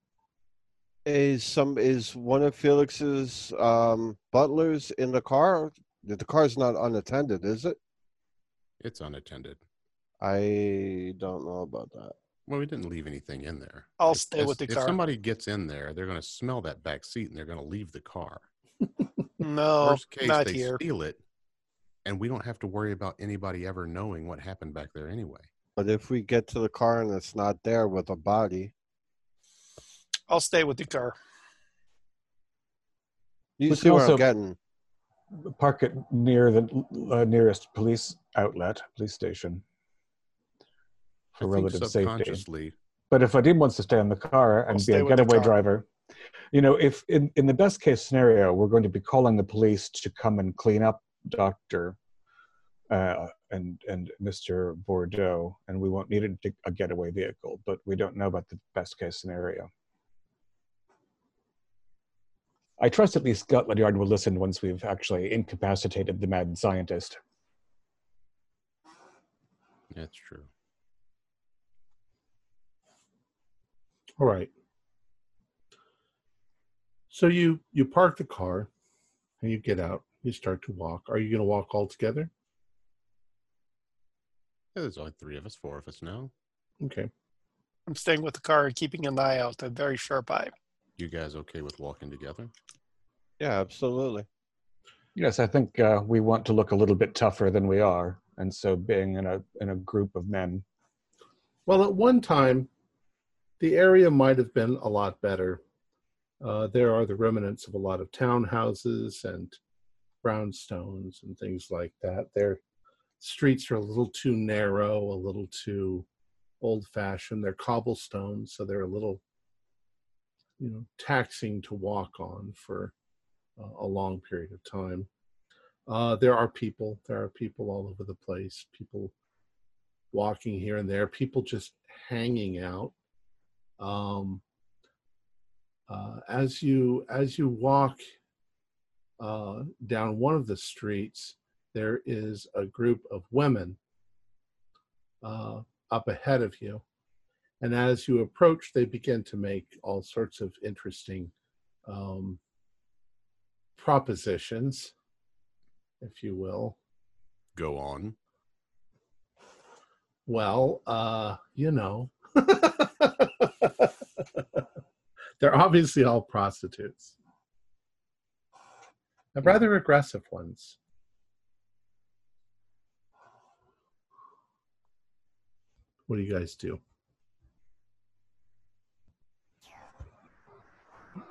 Is some is one of Felix's um, butlers in the car? The the car's not unattended, is it?
It's unattended.
I don't know about that.
Well, we didn't leave anything in there.
I'll
If-
stay
if-
with the
if
car.
If somebody gets in there, they're going to smell that back seat and they're going to leave the car. *laughs*
No,
Worst case,
not
they
here.
steal it And we don't have to worry about anybody ever knowing what happened back there anyway.
But if we get to the car and it's not there with a body,
I'll stay with the car.
you
We
see
where
I'm getting.
Park it near the uh, nearest police outlet, police station, for
I
relative safety. But if Vadim wants to stay in the car and be a getaway driver, you know, if in, in the best case scenario, we're going to be calling the police to come and clean up Doctor uh, and and Mr. Bordeaux, and we won't need a, a getaway vehicle, but we don't know about the best case scenario. I trust at least Scotland Yard will listen once we've actually incapacitated the mad scientist.
that's true.
All right. So you you park the car and you get out. You start to walk. Are you going to walk all together?
Yeah, there's only three of us, four of us now.
Okay.
I'm staying with the car and keeping an eye out, a very sharp eye.
You guys okay with walking together?
Yeah, absolutely.
Yes, I think uh, we want to look a little bit tougher than we are, and so being in a in a group of men
Well, at one time, the area might have been a lot better. Uh, there are the remnants of a lot of townhouses and brownstones and things like that. Their streets are a little too narrow, a little too old-fashioned. They're cobblestones, so they're a little, you know, taxing to walk on for uh, a long period of time. Uh, there are people. There are people all over the place. People walking here and there, people just hanging out. Um, uh, as you as you walk uh, down one of the streets, there is a group of women uh, up ahead of you, and as you approach, they begin to make all sorts of interesting um, propositions, if you will.
Go on.
Well, uh, you know, *laughs* they're obviously all prostitutes. And rather aggressive ones. What do you guys do?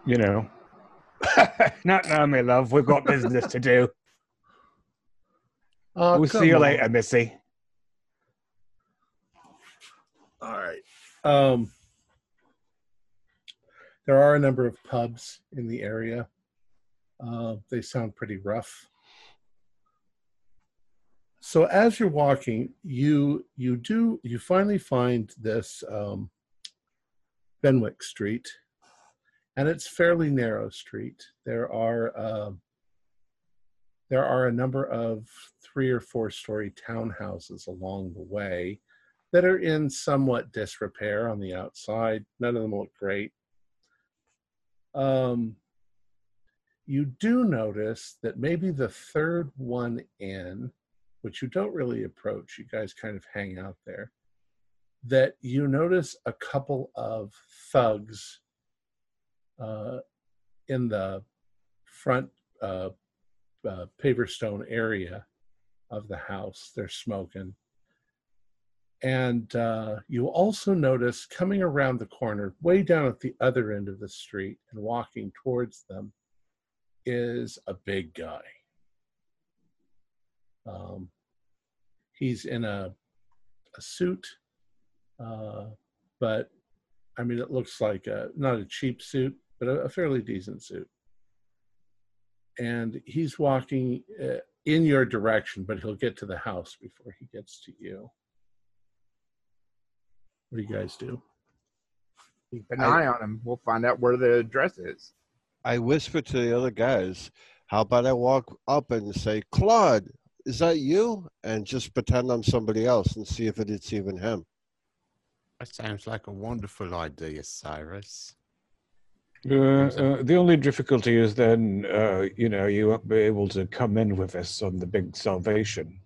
You know. *laughs* Not now, my love. We've got business to do.
Oh,
we'll see you
on.
later, Missy.
All right. Um, there are a number of pubs in the area. Uh, they sound pretty rough. So as you're walking, you you do you finally find this um, Berwick Street, and it's fairly narrow street. There are um there are a number of three or four story townhouses along the way that are in somewhat disrepair on the outside. None of them look great. Um, you do notice that maybe the third one in, which you don't really approach, you guys kind of hang out there, that you notice a couple of thugs uh, in the front uh, uh, paver stone area of the house. They're smoking. And uh, you also notice coming around the corner, way down at the other end of the street and walking towards them, is a big guy. Um, he's in a, a suit, uh, but I mean, it looks like a, not a cheap suit, but a, a fairly decent suit. And he's walking uh, in your direction, but he'll get to the house before he gets to you. What do you guys do?
Keep an
I-
eye on him. We'll find out where the address is.
I whisper to the other guys, how about I walk up and say, Claude, is that you? And just pretend I'm somebody else and see if it's even him.
That sounds like a wonderful idea, Cyrus.
Uh, uh, the only difficulty is then, uh, you know, you won't be able to come in with us on the big salvation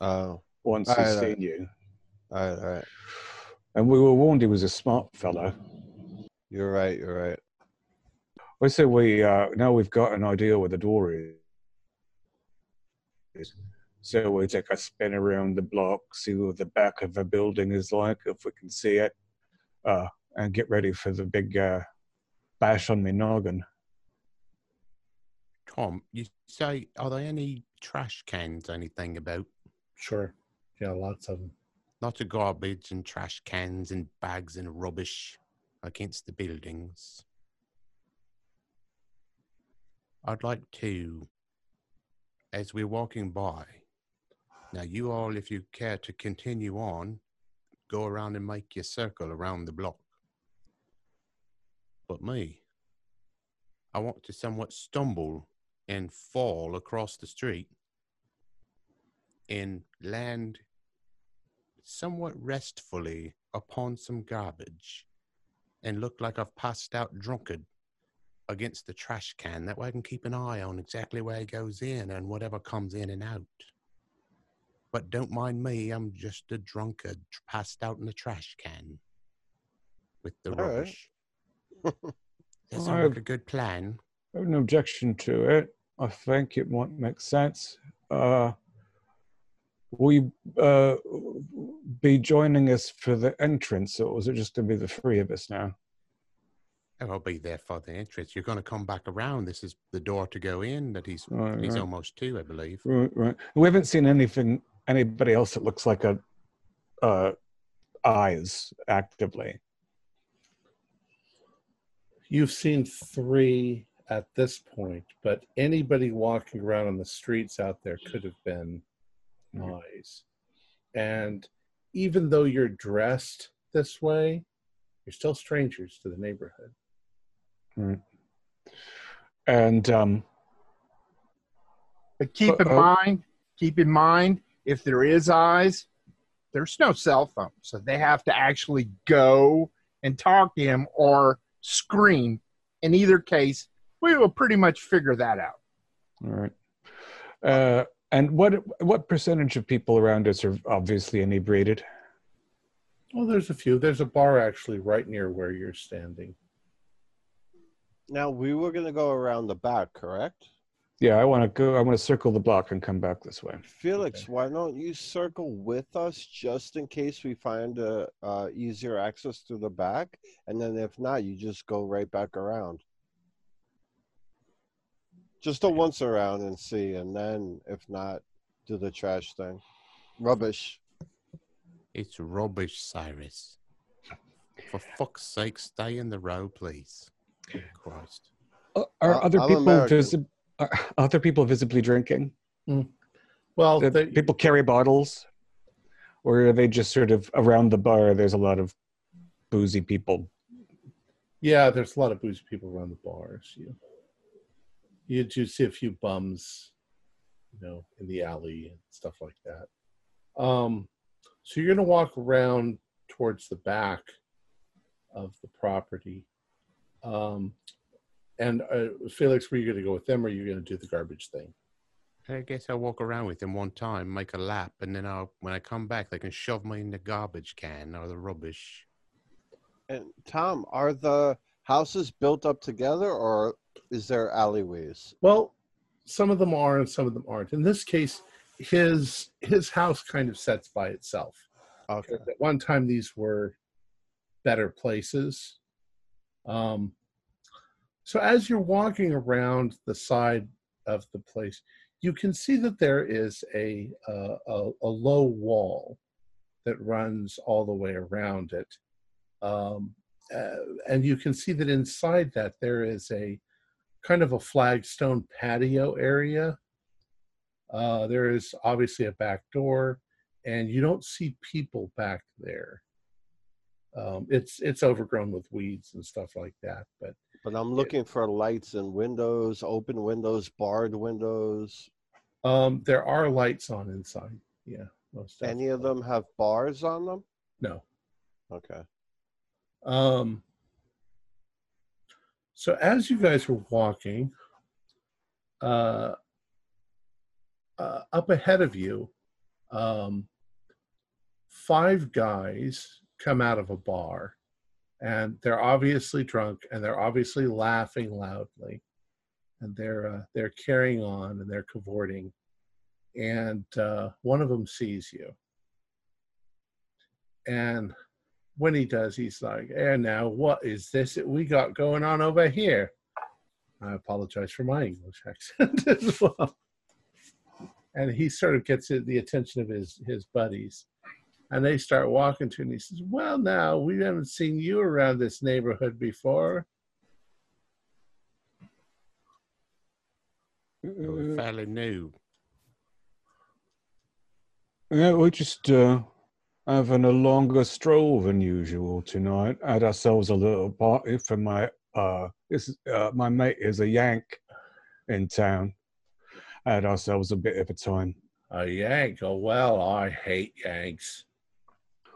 Oh,
once he's seen you.
all right, all right.
And we were warned he was a smart fellow.
You're right, you're right.
I say we uh, now we've got an idea where the door is. So we take a spin around the block, see what the back of a building is like, if we can see it, uh, and get ready for the big uh, bash on me noggin.
Tom, you say, are there any trash cans, anything about?
Sure. Yeah, lots of them.
Lots of garbage and trash cans and bags and rubbish against the buildings. I'd like to, as we're walking by, now you all, if you care to continue on, go around and make your circle around the block. But me, I want to somewhat stumble and fall across the street and land somewhat restfully upon some garbage and look like I've passed out drunkard against the trash can. That way I can keep an eye on exactly where it goes in and whatever comes in and out. But don't mind me, I'm just a drunkard passed out in the trash can with the
All
rubbish. That sound
Alright.
like a good plan.
I have no objection to it. I think it might make sense. Uh, will you uh, be joining us for the entrance, or is it just going to be the three of us now?
Oh, I'll be there for the entrance. You're going to come back around. This is the door to go in that he's
Right,
he's
right.
almost to, I believe.
Right, right. We haven't seen anything, anybody else that looks like a uh, eyes actively.
You've seen three at this point, but anybody walking around on the streets out there could have been
Mhm.
eyes. And even though you're dressed this way, you're still strangers to the neighborhood.
And um,
But keep in
Uh-oh.
mind, keep in mind, if there is eyes, there's no cell phone, so they have to actually go and talk to him or scream. In either case, we will pretty much figure that out.
all right. Uh, and what what percentage of people around us are obviously inebriated?
Well, there's a few. There's a bar actually right near where you're standing.
Now we were gonna go around the back, correct?
Yeah, I want to go. I want to circle the block and come back this way.
Felix,
Okay.
why don't you circle with us just in case we find a uh, easier access to the back, and then if not, you just go right back around. Just a once around and see, and then if not, do the trash thing. Rubbish.
It's rubbish, Cyrus. For fuck's sake, stay in the row, please. Christ.
Uh, Are
Uh,
other
I'm
people
American.
visi- are *laughs* other people visibly drinking?
Well, the,
people carry bottles, or are they just sort of around the bar? There's a lot of boozy people.
yeah, there's a lot of boozy people around the bars. You, you do see a few bums, you know, in the alley and stuff like that. Um, so you're going to walk around towards the back of the property. Um, and uh, Felix, were you going to go with them, or are you going to do the garbage thing?
I guess I'll walk around with them one time, make a lap, and then I'll when I come back, they can shove me in the garbage can or the rubbish.
And Tom, are the houses built up together, or is there alleyways?
Well, some of them are, and some of them aren't. In this case, his his house kind of sets by itself.
Okay.
At one time, these were better places. Um, so as you're walking around the side of the place, you can see that there is a uh, a, a low wall that runs all the way around it, um, uh, and you can see that inside that there is a kind of a flagstone patio area. Uh, there is obviously a back door, and you don't see people back there. Um, it's it's overgrown with weeds and stuff like that, but
But I'm looking for lights and windows, open windows, barred windows.
um, there are lights on inside. Yeah, most
Any of them have bars on them?
No.
Okay.
Um, so as you guys were walking, uh, uh, up ahead of you, um, five guys come out of a bar, and they're obviously drunk, and they're obviously laughing loudly, and they're uh, they're carrying on and they're cavorting, and uh, one of them sees you. And when he does, he's like, "And now, what is this that we got going on over here?" I apologize for my English accent *laughs* as well. And he sort of gets the attention of his his buddies, and they start walking to him. And he says, "Well, now we haven't seen you around this neighborhood before."
We're fairly new.
Yeah, we're just uh, having a longer stroll than usual tonight. Had ourselves a little party for my uh, this is, uh, my mate is a Yank in town. Had ourselves a bit of a time.
A Yank? Oh, well, I hate Yanks.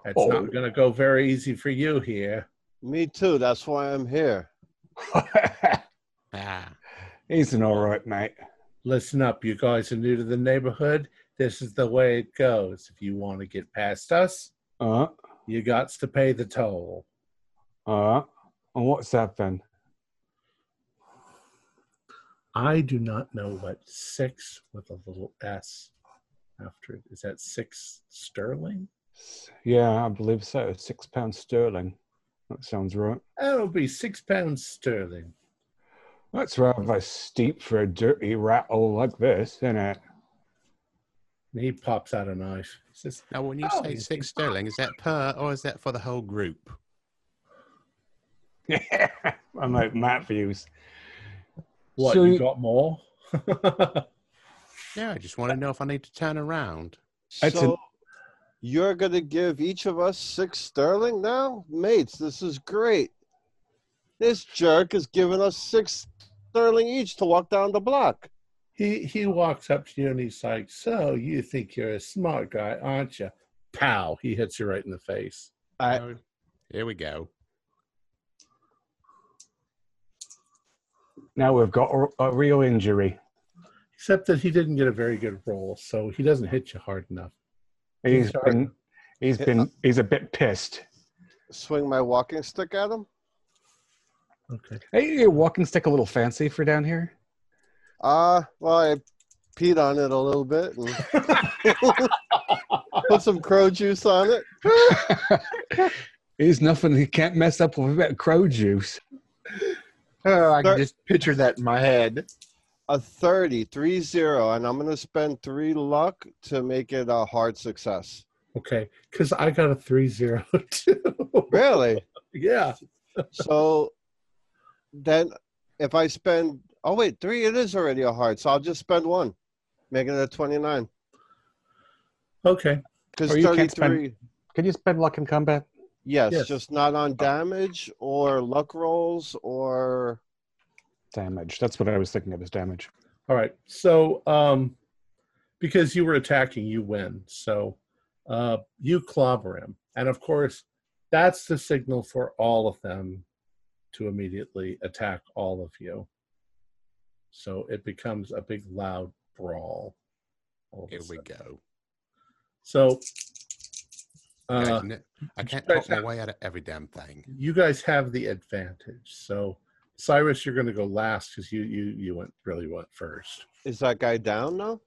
It's
Oh.
not going to go very easy for you here.
Me too. That's why I'm here. *laughs*
Ah,
He's an all right mate.
Listen up, you guys are new to the neighborhood. This is the way it goes. If you want to get past us,
Uh,
you got to pay the toll.
uh, and what's that then?
I do not know what six with a little s after it is. That six sterling?
Yeah, I believe so. Six pounds sterling. That sounds right.
That'll be six pounds sterling.
That's rather steep for a dirty rattle like this, isn't it?
And he pops out a knife. He says,
now when you
Oh,
say six sterling, is that per or is that for the whole group?
Yeah, *laughs* I'm like views
What,
So
you
you-
got more? *laughs*
Yeah, I just want to know if I need to turn around.
That's
so
an-
you're gonna give each of us six sterling now, mates. This is great. This jerk is giving us six sterling each to walk down the block.
he he walks up to you and he's like, "So you think you're a smart guy, aren't you?" Pow! He hits you right in the face.
I,
Oh, here we go.
Now we've got a, a real injury.
Except that he didn't get a very good roll, so he doesn't hit you hard enough.
He's
Sorry.
been, he's been, he's a bit pissed.
swing my walking stick at him.
Okay.
Hey, your walking stick a little fancy for down here?
Uh, well, I peed on it a little bit and *laughs* put some crow juice on it.
He's nothing. He can't mess up with a bit crow juice.
Oh, I
Sir-
can just picture that in my head.
A 30, 3 0, and I'm going to spend three luck to make it a hard success.
Okay, because I got a three zero *laughs* too.
Really?
yeah.
so then if I spend, oh, wait, three, it is already a hard, so I'll just spend one, making it a 29.
Okay.
Because
Or you can't
33,
Can you spend luck in combat?
yes,
Yes.
just not on uh, damage or luck rolls or.
Damage. That's what I was thinking of as damage.
All right. So, um, because you were attacking, you win. So, uh, you clobber him, and of course, that's the signal for all of them to immediately attack all of you. So it becomes a big, loud brawl. all
Here we go.
So,
Guys,
uh,
n- I can't
guys
talk my
have-
way out of every damn thing.
you guys have the advantage. So, Cyrus, you're going to go last because you you you went really went first.
Is that guy down now?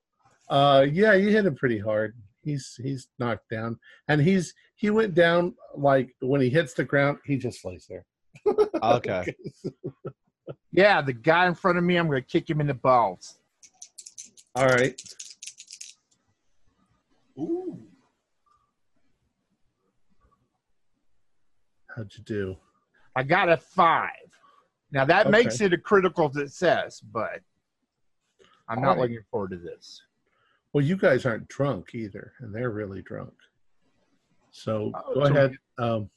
Uh, yeah, you hit him pretty hard. He's he's knocked down, and he's he went down like when he hits the ground, he just lays there.
Okay. *laughs*
Yeah, the guy in front of me, I'm going to kick him in the balls.
All right.
Ooh.
How'd you do?
I got a five. Now that
Okay.
makes it a critical success, but I'm not
All right.
looking forward to this.
Well, you guys aren't drunk either, and they're really drunk. So
Oh,
go
so-
ahead. Um,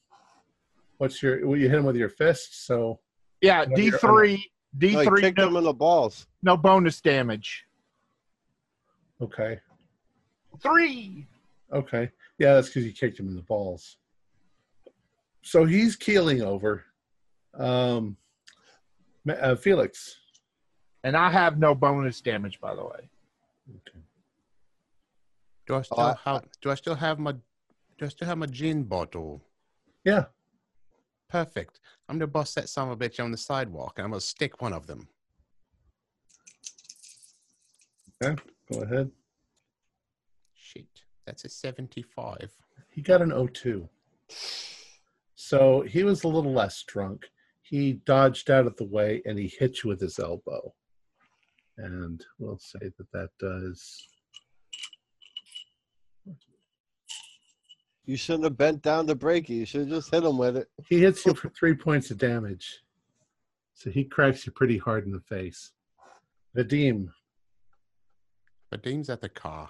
what's your? Well, you hit him with your fist. So
Yeah, D three, D three.
kicked him in the balls.
no bonus damage.
okay,
Three.
okay, yeah, that's because you kicked him in the balls. So he's keeling over. Um, Ma- uh, Felix.
And I have no bonus damage, by the way.
Okay.
Do I still
I-
have? Do I still have my? Do I still have my gin bottle?
Yeah.
Perfect. I'm gonna bust that son of a bitch on the sidewalk, and I'm gonna stick one of them. Okay.
Go ahead.
Shit, that's a 75.
He got an 02. So he was a little less drunk. He dodged out of the way and he hit you with his elbow. And we'll say that that does.
You shouldn't have bent down to break it. You should have just hit him with it.
He hits you for three points of damage. So he cracks you pretty hard in the face. Vadim.
But Dean's at the car.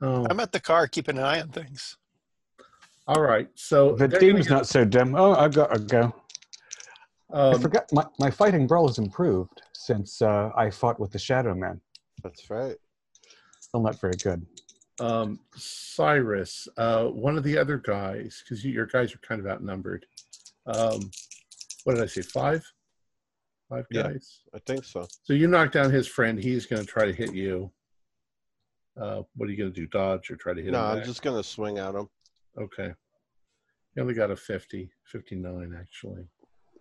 Oh,
I'm at the car keeping an eye on things.
all right. So
The
they're gonna
team's
get-
not so dim. Oh, I got to go. I
um,
forgot. My, my fighting brawl has improved since uh, I fought with the Shadow Man.
That's right.
Still not very good.
um, Cyrus, uh, one of the other guys, because you, your guys are kind of outnumbered. Um, what did I say? Five? Five guys. Yeah.
I think so.
So you knock down his friend. He's going to try to hit you. Uh, what are you going to do? Dodge or try to hit
No,
him?
I'm
back?
just gonna swing at him.
Okay. You only got a 50, 59 actually.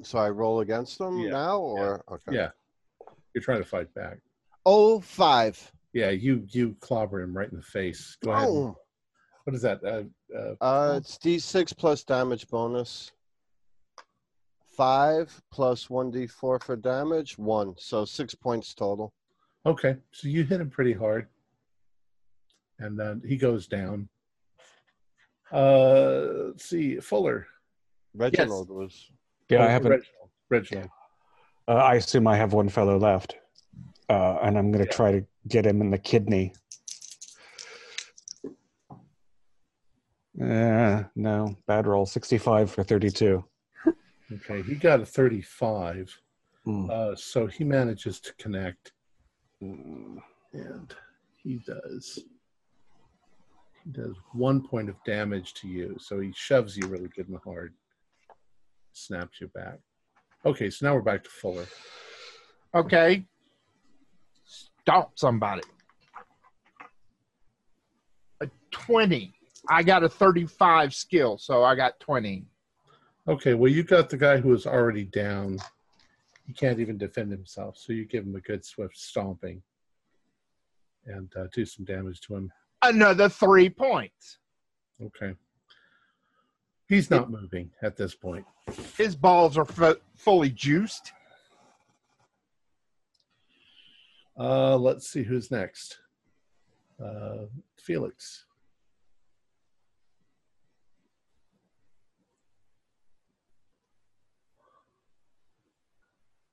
So I roll against him
Yeah,
now, or okay.
Yeah. You're trying to fight back.
Oh five.
Yeah, you you clobber him right in the face. Go ahead.
Oh.
What is that? Uh, uh,
Uh, it's D6 plus damage bonus. Five plus one D4 for damage. One. So six points total.
Okay, so you hit him pretty hard, and then he goes down. Uh, let's see, Fuller.
Reginald was.
Yeah,
Oh,
I haven't.
Reginald. Reginald.
Uh, I assume I have one fellow left, uh, and I'm going to
Yeah.
try to get him in the kidney. Uh, no, bad roll. 65 for 32.
Okay, he got a thirty-five,
Mm.
uh, so he manages to connect,
Mm.
and he does. He does one point of damage to you, so he shoves you really good and hard, snaps you back. Okay, so now we're back to Fuller.
Okay. Stomp somebody. A 20. I got a 35 skill, so I got 20.
Okay, well, you got the guy who is already down. He can't even defend himself, so you give him a good swift stomping and uh, do some damage to him.
Another three points.
Okay. He's not moving at this point.
His balls are fu- fully juiced.
Uh, let's see who's next. Uh, Felix.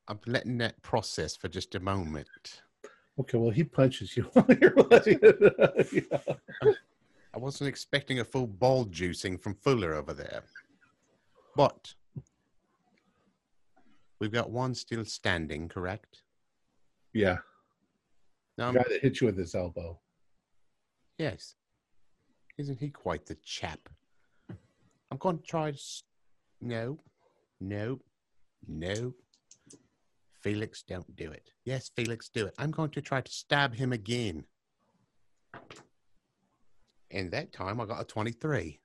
I'm letting that process for just a moment.
Okay, well, he punches you while *laughs* you're letting *laughs* it.
I wasn't expecting a full ball juicing from Fuller over there. But we've got one still standing, correct?
yeah.
Now,
The guy that hit you with his elbow.
yes. Isn't he quite the chap? I'm going to try to. s- No, no, no. Felix, don't do it. Yes, Felix, do it. I'm going to try to stab him again. And that time I got a 23.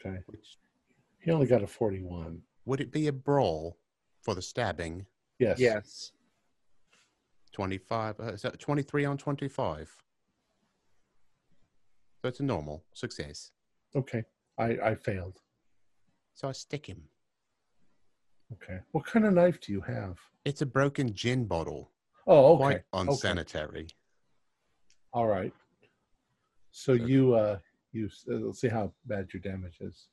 Okay.
Which
He only got a 41.
would it be a brawl for the stabbing?
Yes.
Yes.
25, uh, is that 23 on 25? So it's a normal success.
Okay. I, I failed.
So I stick him.
Okay. What kind of knife do you have?
It's a broken gin bottle.
Oh, okay.
Quite
Okay.
unsanitary.
All right. So you uh you uh, let's see how bad your damage is.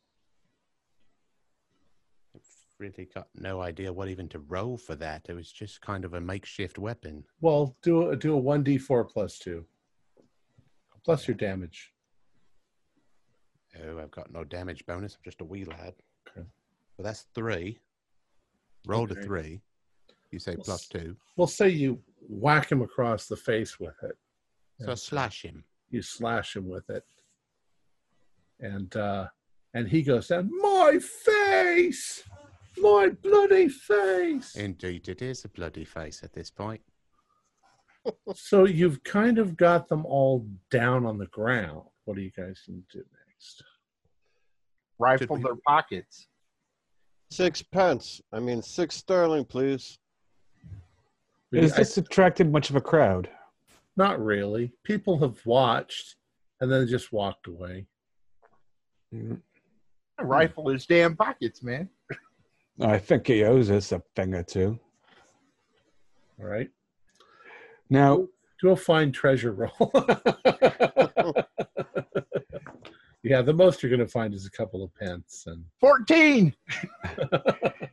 I've really got no idea what even to roll for that. It was just kind of a makeshift weapon.
Well, do a do a one d four plus two. Plus your damage.
Oh, I've got no damage bonus. I'm just a wee lad.
Okay.
So that's three. Roll
Okay.
a three. You say
Well,
plus two.
We'll say you whack him across the face with it.
So slash him.
You slash him with it. And uh and he goes down, My face! My bloody face!
Indeed, it is a bloody face at this point. *laughs*
so you've kind of got them all down on the ground. What are you guys gonna do next?
Rifle
we-
their pockets.
Six pence. I mean, six sterling, please.
Has
I-
this attracted much of a crowd?
Not really. People have watched. and then just walked away.
Rifle his damn pockets, man.
I think he owes us a thing or two.
All right.
Now,
Do a find treasure roll. *laughs* yeah, the most you're going to find is a couple of pence. And
14. *laughs*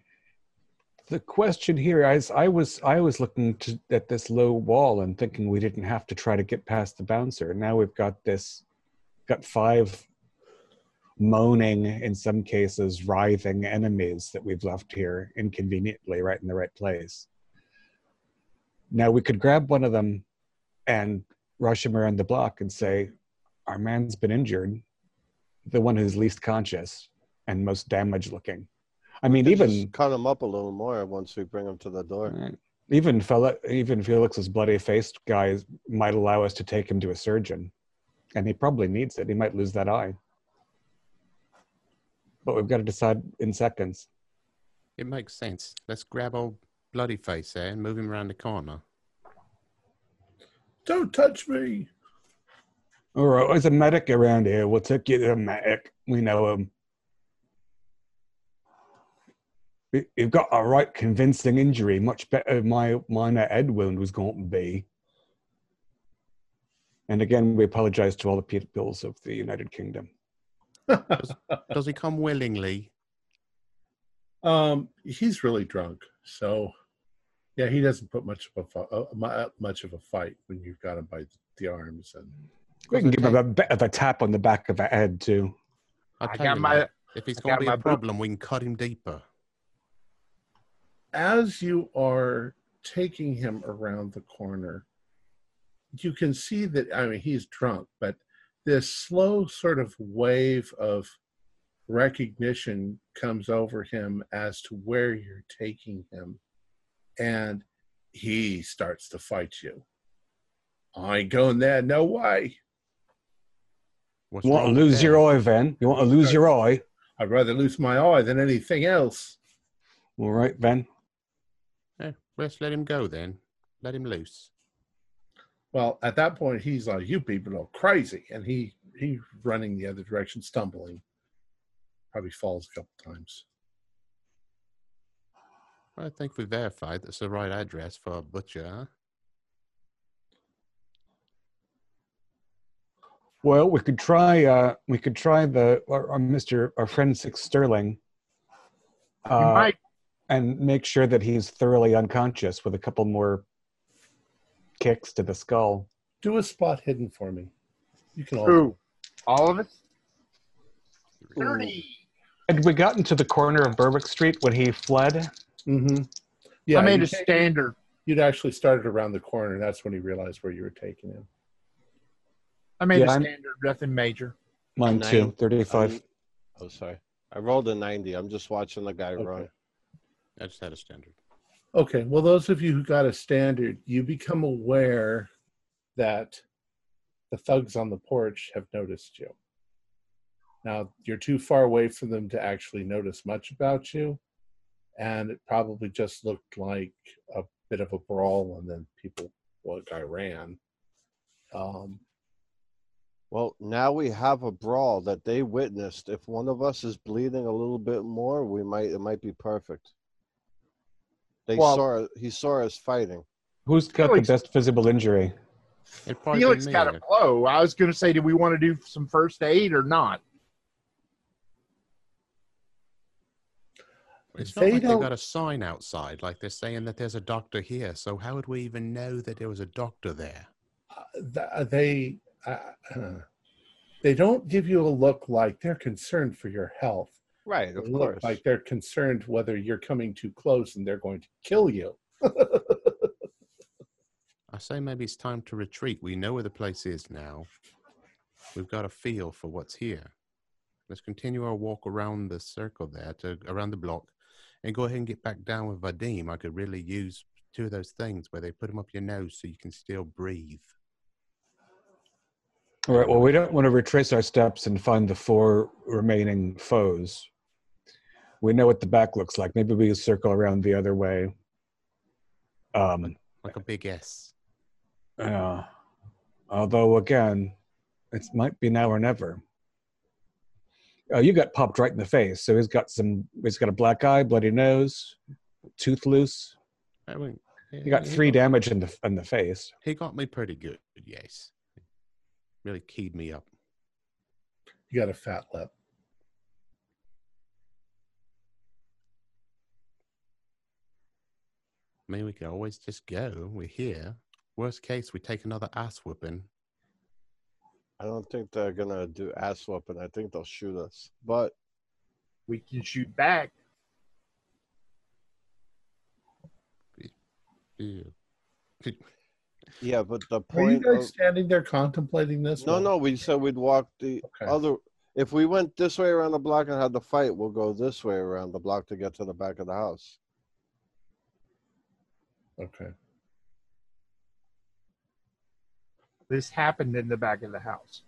the question here is I was I was looking to, at this low wall and thinking we didn't have to try to get past the bouncer. Now we've got this got five moaning in some cases writhing enemies that we've left here inconveniently right in the right place. Now we could grab one of them and rush him around the block and say, Our man's been injured. The one who's least conscious and most damaged looking. I mean, even
cut him up a little more once we bring him to the door.
Right. Even fella, even Felix's bloody-faced guy might allow us to take him to a surgeon, and he probably needs it. He might lose that eye, but we've got to decide in seconds.
It makes sense. Let's grab old bloody face there eh, and move him around the corner.
don't touch me.
All right, there's a medic around here. We'll take you to the medic. We know him. You- You've got a right convincing injury, much better my minor head wound was going to be. And again, we apologize to all the peoples of the United Kingdom.
Does he come willingly?
um, he's really drunk, so yeah, he doesn't put much of a fu- uh, uh, much of a fight when you've got him by the arms and
We can give him a bit of a tap on the back of the head too.
I'll
I got
you
my-
what, if he's going to be
my
a
boot-
problem, we can cut him deeper.
As you are taking him around the corner, you can see that I mean he's drunk, but this slow sort of wave of recognition comes over him as to where you're taking him, and he starts to fight you. I ain't going there, no way.
What's
You want to lose your eye, Ven? You want to lose your eye?
I'd rather lose my eye than anything else.
All right, Ven.
Let's let him go then. Let him loose.
Well, at that point, he's like, "You people are crazy," and he he's running the other direction, stumbling. Probably falls a couple times.
I think we verified that's the right address for a butcher. Huh?
Well, we could try. Uh, we could try the our, our Mr. Our friend Six Sterling,
You
uh,
might
and make sure that he's thoroughly unconscious with a couple more kicks to the skull.
Do a spot hidden for me. You can all.
Who? All of
it?
30.
Had we gotten to the corner of Berwick Street when he fled?
Mm-hmm. Yeah,
I made a standard.
You'd actually started around the corner. and That's when he realized where you were taking him.
I made
Yeah,
a
I'm-
standard, nothing major.
Mine too. Thirty-five.
I'm- oh, sorry. I rolled a 90. I'm just watching the guy
Okay.
run.
I just had a standard.
Okay. Well, those of you who got a standard, you become aware that the thugs on the porch have noticed you. Now, you're too far away for them to actually notice much about you. And it probably just looked like a bit of a brawl, and then people, well, guy ran. Um,
Well, now we have a brawl that they witnessed. If one of us is bleeding a little bit more, we might it might be perfect. They
Well-
saw he saw us fighting.
Who's got
Felix-
the best visible injury?
It'd
Felix got a blow. I was going to say, do we want to do some first aid or not?
It's
They
not like they've got a sign outside, like they're saying that there's a doctor here. So how would we even know that there was a doctor there?
th- they uh, uh, *clears throat* they don't give you a look like they're concerned for your health.
Right, of
look
course.
like they're concerned whether you're coming too close and they're going to kill you. *laughs*
I say maybe it's time to retreat. We know where the place is now. We've got a feel for what's here. Let's continue our walk around the circle there, to around the block, and go ahead and get back down with Vadim. I could really use two of those things where they put them up your nose so you can still breathe.
All right. Well, we don't want to retrace our steps and find the four remaining foes. We know what the back looks like. Maybe we circle around the other way. Um,
Like a big S.
uh, although again, It might be now or never. Uh, you got popped right in the face. So he's got some. He's got a black eye, bloody nose, tooth loose.
I mean,
You got
he
three damage in the in the face.
He got me pretty good, yes. Really keyed me up.
You got a fat lip.
I mean, we could always just go. We're here. Worst case, we take another ass whooping.
I don't think they're gonna do ass whooping. I think they'll shoot us. But
We can shoot back.
Yeah. *laughs*
yeah, but the point.
Are you
point.
guys
Of,
standing there contemplating this?
no,
while-
no, we said we'd walk the
Okay.
other. If we went this way around the block and had the fight, we'll go this way around the block to get to the back of the house.
Okay.
This happened in the back of the house.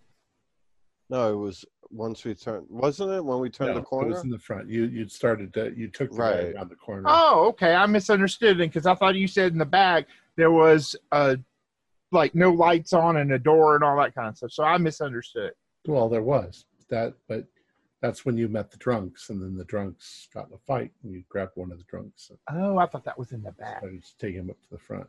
No, it was once we turned. Wasn't it when we turned
No,
the
It
corner?
was in the front. You you started to you took the guy
Right.
around the corner.
Oh, okay. I misunderstood it because I thought you said in the back there was uh like no lights on and a door and all that kind of stuff. So I misunderstood.
Well, there was that, but that's when you met the drunks, and then the drunks got in a fight, and you grabbed one of the drunks and
Oh, I thought that was in the back.
started to take him up to the front.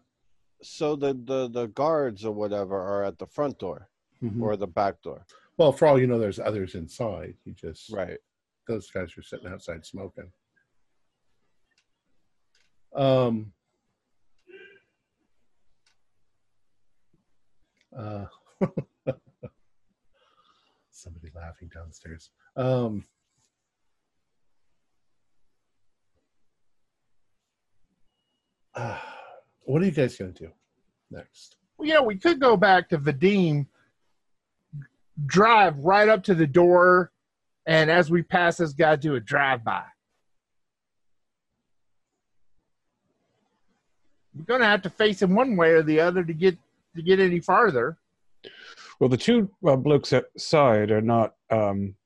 So the, the the guards or whatever are at the front door
Mhm.
or the back door.
Well, for all you know, there's others inside. You just
Right.
those guys are sitting outside smoking. Um. Uh, *laughs* somebody laughing downstairs. Um. uh, *sighs* what are you guys gonna do next?
Well, you know, we could go back to Vadim, drive right up to the door, and as we pass this guy, do a drive by. We're gonna have to face him one way or the other to get to get any farther.
Well, the two uh, blokes outside are not um, are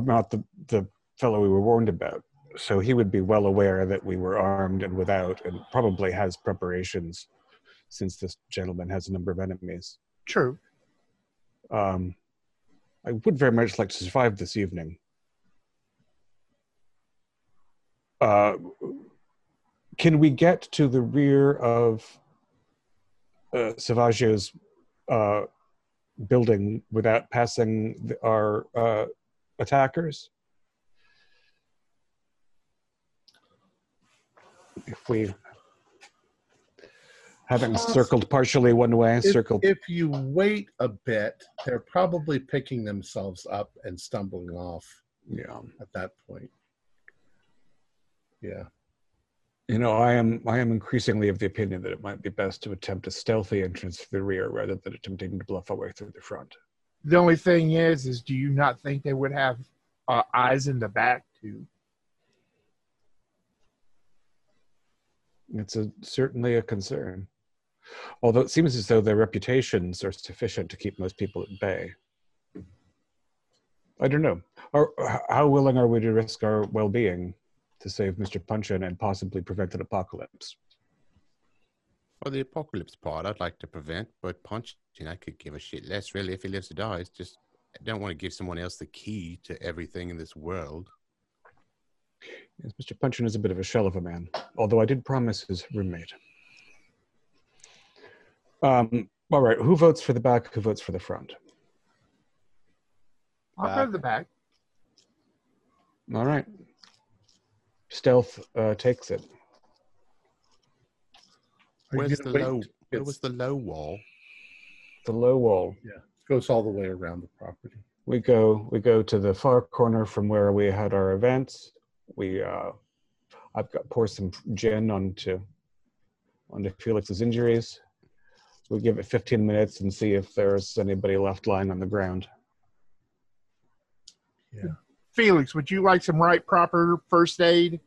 not the the fellow we were warned about. So he would be well aware that we were armed and without, and probably has preparations, since this gentleman has a number of enemies.
True.
Um, I would very much like to survive this evening. Uh, can we get to the rear of uh, Savaggio's uh, building without passing the, our uh, attackers? If we having uh, circled partially one way,
If,
circled
if you wait a bit, they're probably picking themselves up and stumbling off
yeah.
at that point. Yeah.
You know, I am I am increasingly of the opinion that it might be best to attempt a stealthy entrance through the rear rather than attempting to bluff our way through the front.
The only thing is, is do you not think they would have uh, eyes in the back too?
It's a, certainly a concern. Although it seems as though their reputations are sufficient to keep most people at bay. I don't know. Or, how willing are we to risk our well-being to save Mr. Punchin and possibly prevent an apocalypse?
Well, the apocalypse part I'd like to prevent, but punching I could give a shit less really if he lives or dies. Just I don't want to give someone else the key to everything in this world.
Yes, Mr. Punchin is a bit of a shell of a man, although I did promise his roommate. Um, all right, who votes for the back? Who votes for the front?
I'll go to the back.
All right. Stealth uh, takes it.
Are you
Where's the low?
till
Where was the low wall?
The low wall.
Yeah, goes all the way around the property.
We go. We go to the far corner from where we had our events. We. Uh, I've got pour some gin onto onto Felix's injuries. We give it 15 minutes and see if there's anybody left lying on the ground. Yeah.
Felix, would you like some right proper first aid?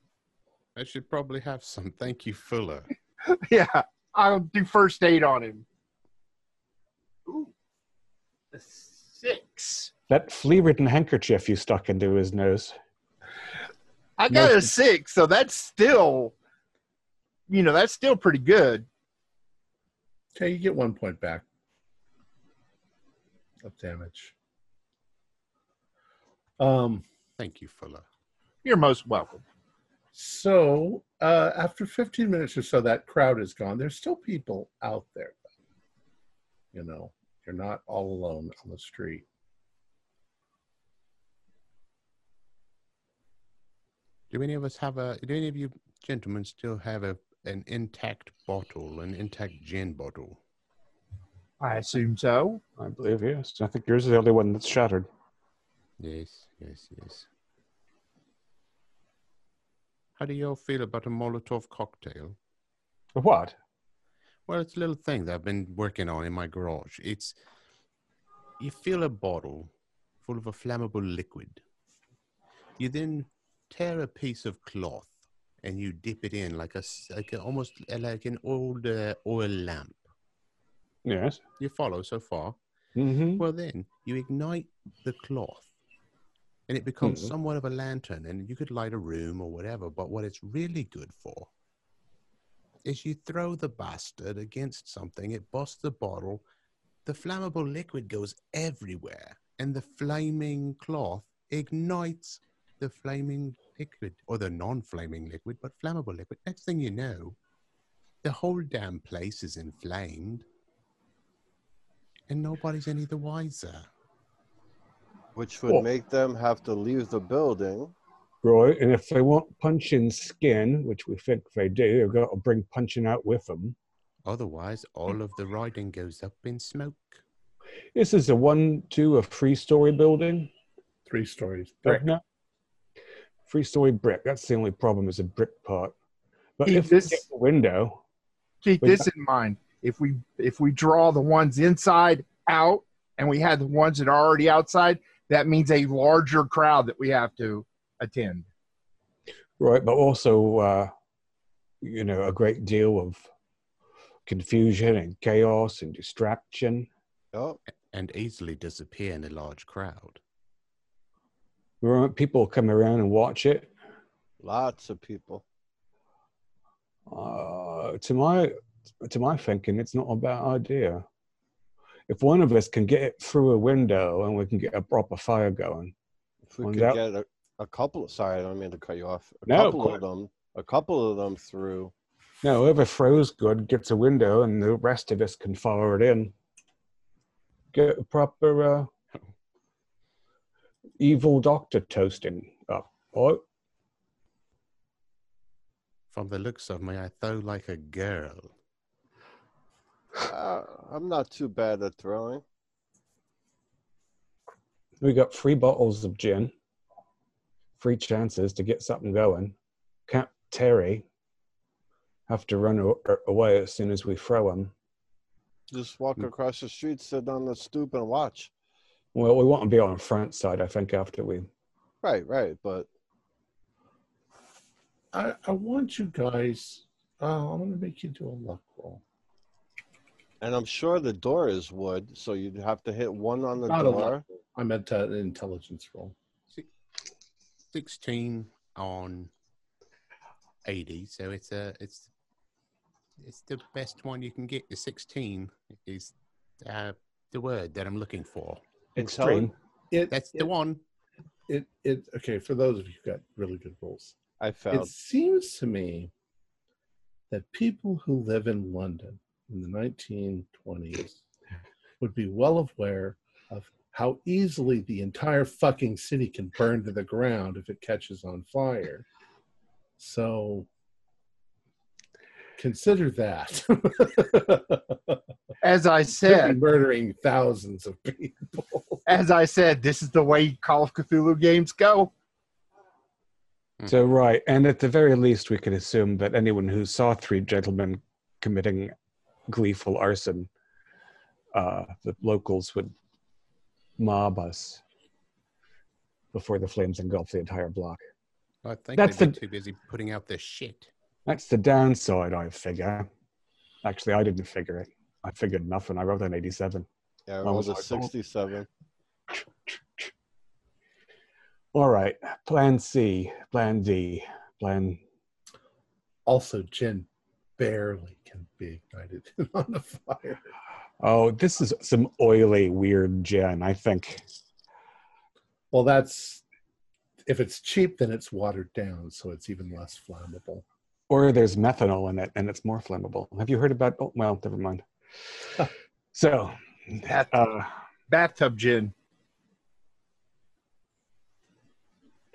I should probably have some. Thank you, Fuller. *laughs*
yeah, I'll do first aid on him. Ooh, a six.
That flea-ridden handkerchief you stuck into his nose.
I got
No.
a six, so that's still, you know, that's still pretty good.
Okay, you get one point back. of damage. Um,
Thank you, Fuller.
You're most welcome.
So uh, after 15 minutes or so, that crowd is gone. There's still people out there. You know, you're not all alone on the street.
Do any of us have a? Do any of you gentlemen still have a an intact bottle, an intact gin bottle?
I assume so.
I believe yes. I think yours is the only one that's shattered.
Yes, yes, yes. How do you all feel about a Molotov cocktail?
What?
Well, it's a little thing that I've been working on in my garage. It's you fill a bottle full of a flammable liquid. You then tear a piece of cloth and you dip it in like a like a, almost like an old uh, oil lamp.
Yes.
You follow so far?
Mm-hmm.
Well, then you ignite the cloth and it becomes
Mhm.
somewhat of a lantern, and you could light a room or whatever. But what it's really good for is you throw the bastard against something, it busts the bottle, the flammable liquid goes everywhere, and the flaming cloth ignites the flaming liquid or the non flaming liquid, but flammable liquid. Next thing you know, the whole damn place is inflamed and nobody's any the wiser.
Which would
Well-
make them have to leave the building.
Right. And if they want punching skin, which we think they do, they've got to bring punching out with them.
Otherwise, all of the riding goes up in smoke.
This is a one, two, a three story building.
Three stories. Brick.
No. Three story brick. That's the only problem is the brick part. But
Keep
if
this-
get the window,
Keep
But
this in mind. If we if we draw the ones inside out and we had the ones that are already outside, that means a larger crowd that we have to attend.
right, but also, uh, you know, a great deal of confusion and chaos and distraction.
Oh,
and easily disappear in a large crowd.
We want people come around and watch it.
lots of people.
Uh, to my to my thinking, it's not a bad idea. If one of us can get it through a window and we can get a proper fire going,
If we
Find
could
out.
get a, a couple, sorry, I don't mean to cut you off. A
No,
couple
go
of them, a couple of them through.
now whoever throws good gets a window, and the rest of us can follow it in. Get a proper uh, evil doctor toasting up. Oh,
From the looks of me, I throw like a girl.
Uh, I'm not too bad at throwing.
we got three bottles of gin, free chances to get something going. Can't Terry have to run away as soon as we throw him?
Just walk
Mm.
across the street, sit on the stoop, and watch.
Well, we want to be on the front side, I think, after we.
Right, right. But
I, I want you guys. Uh, I'm going to make you do a luck roll.
And I'm sure the door is wood, so you'd have to hit one on the
Not a luck
door.
I meant uh, an intelligence roll.
16 on 80, so it's a it's it's the best one you can get. The 16 is uh, the word that I'm looking for.
Extreme.
It,
That's
it,
the one.
It, it, okay, for those of you who got really good rolls,
I
it seems to me that people who live in London in the 1920s would be well aware of how easily the entire fucking city can burn to the ground if it catches on fire. So consider that. *laughs*
As I said,
murdering thousands of people.
as I said, this is the way Call of Cthulhu games go.
So, right. And at the very least, we could assume that anyone who saw three gentlemen committing gleeful arson, uh, the locals would mob us before the flames engulf the entire block.
I think
That's
they're
the-
too busy putting out their shit.
That's the downside, I figure. Actually, I didn't figure it. I figured nothing. I wrote an 87.
Yeah, I
I was
a
oh.
67.
All right. Plan C, Plan D, Plan.
Also, Jen barely can be ignited *laughs* on the fire.
Oh, this is some oily, weird gin. I think.
Well, that's if it's cheap, then it's watered down, so it's even less flammable.
Or there's methanol in it, and it's more flammable. Have you heard about? Oh, well, never mind. so,
Bat-
uh,
bathtub gin.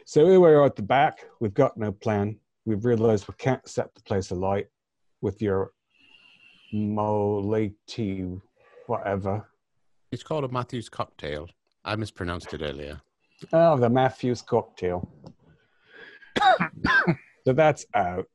so here we are at the back. We've got no plan. We've realized we can't set the place alight with your molati whatever.
It's called a Matthews cocktail. I mispronounced it earlier.
Oh, the Matthews cocktail. *coughs* so that's out.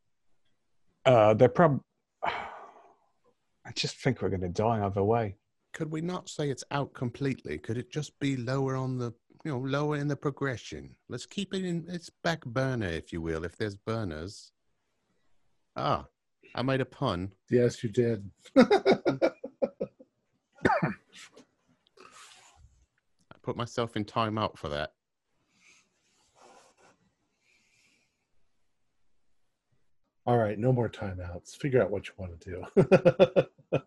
Uh, they're prob. I just think we're going to die either way.
Could we not say it's out completely? Could it just be lower on the, you know, lower in the progression? Let's keep it in its back burner, if you will, if there's burners. Ah, I made a pun.
Yes, you did. *laughs*
I put myself in timeout for that.
All right, no more timeouts. Figure out what you want to do.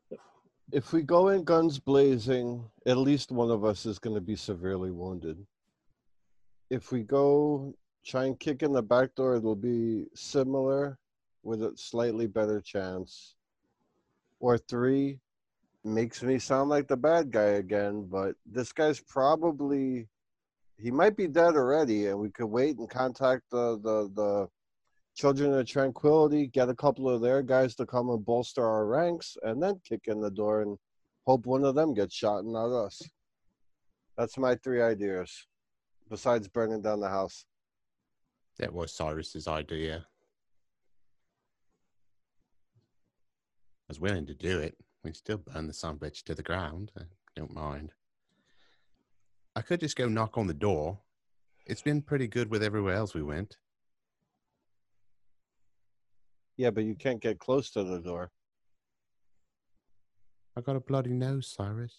If we go in guns blazing, at least one of us is going to be severely wounded. If we go try and kick in the back door, it'll be similar with a slightly better chance. Or three makes me sound like the bad guy again, but this guy's probably he might be dead already, and we could wait and contact the the the Children of Tranquility, get a couple of their guys to come and bolster our ranks, and then kick in the door and hope one of them gets shot and not us. That's my three ideas, besides burning down the house.
That was Cyrus's idea. Was willing to do it. We'd still burn the son bitch to the ground. I don't mind. I could just go knock on the door. It's been pretty good with everywhere else we went.
Yeah, but you can't get close to the door.
I got a bloody nose, Cyrus.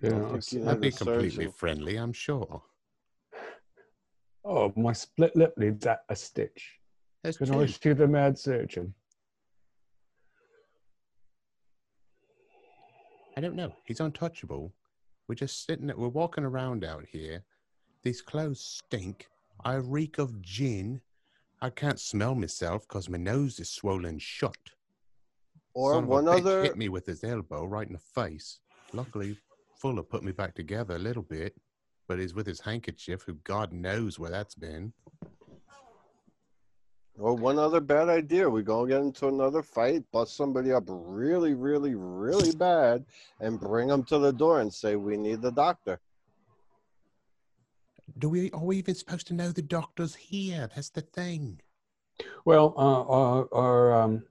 Yeah.
think you
I'd be completely
surgeon.
friendly, I'm sure.
Oh, my split lip needs a, a stitch.
There's
Can
two.
I see the mad surgeon?
I don't know. He's untouchable. We're just sitting there. We're walking around out here. These clothes stink. I reek of gin. I can't smell myself because my nose is swollen shut.
Or
Son
one other
hit me with his elbow right in the face. Luckily, Fuller put me back together a little bit, but he's with his handkerchief, who God knows where that's been.
Or one other bad idea. We go get into another fight, bust somebody up really, really, really bad, and bring them to the door and say we need the doctor.
Do we? Are we even supposed to know the doctor's here? That's the thing.
Well, uh, our, our um,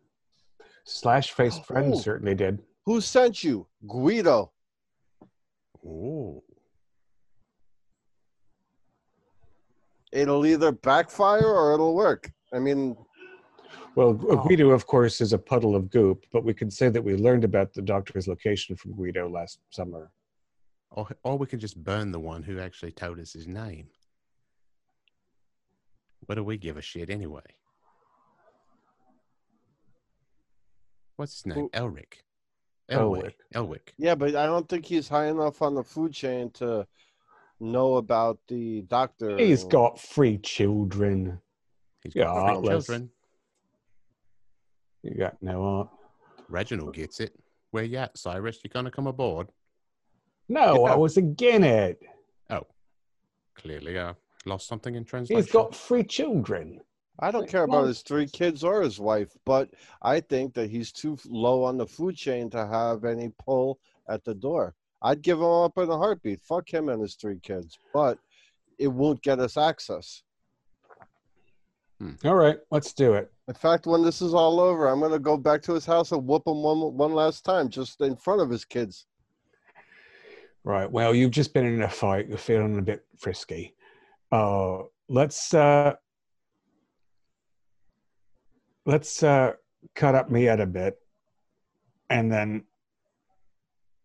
slash faced friend
Oh.
certainly did.
Who sent you? Guido.
Oh,
It'll either backfire or it'll work. I mean,
Well,
Oh.
Guido, of course, is a puddle of goop, but we could say that we learned about the doctor's location from Guido last summer.
or or we can just burn the one who actually told us his name. What do we give a shit anyway? What's his name?
Who-
Elric.
Elwick.
Elwick. Elwick.
yeah, but I don't think he's high enough on the food chain to know about the doctor.
He's got three children.
He's
Yeah,
got three children.
You got no art.
Reginald gets it. Where you at, Cyrus? You gonna come aboard?
No,
Yeah.
I was again it.
Oh, clearly, uh, lost something in translation.
He's got three children.
I don't
Like,
care about his three kids or his wife, but I think that he's too low on the food chain to have any pull at the door. I'd give him up in a heartbeat. Fuck him and his three kids, but it won't get us access.
All right, let's do it.
In fact, when this is all over, I'm gonna go back to his house and whoop him one one last time, just in front of his kids.
Right. Well, you've just been in a fight. You're feeling a bit frisky. Uh, let's uh, let's uh, cut up Miette a bit, and then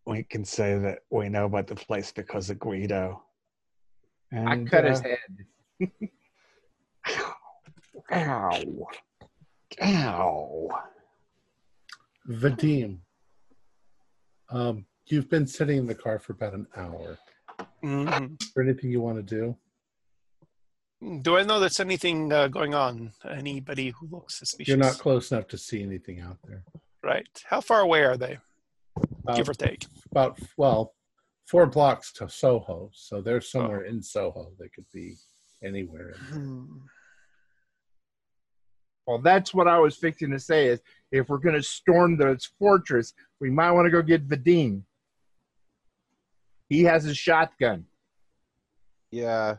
we can say that we know about the place because of Guido. And,
I cut his
uh,
head. *laughs* *laughs*
Ow! Ow!
Vadim, Um, you've been sitting in the car for about an hour.
Mhm.
Is there anything you want to do?
Do I know there's anything uh, going on? Anybody who looks suspicious?
You're not close enough to see anything out there.
right. How far away are they,
Uh,
give or take?
about well, four blocks to Soho, so they're somewhere in Soho. They could be anywhere.
Well, that's what I was fixing to say is if we're going to storm this fortress, we might want to go get Vadim. He has a shotgun.
Yeah.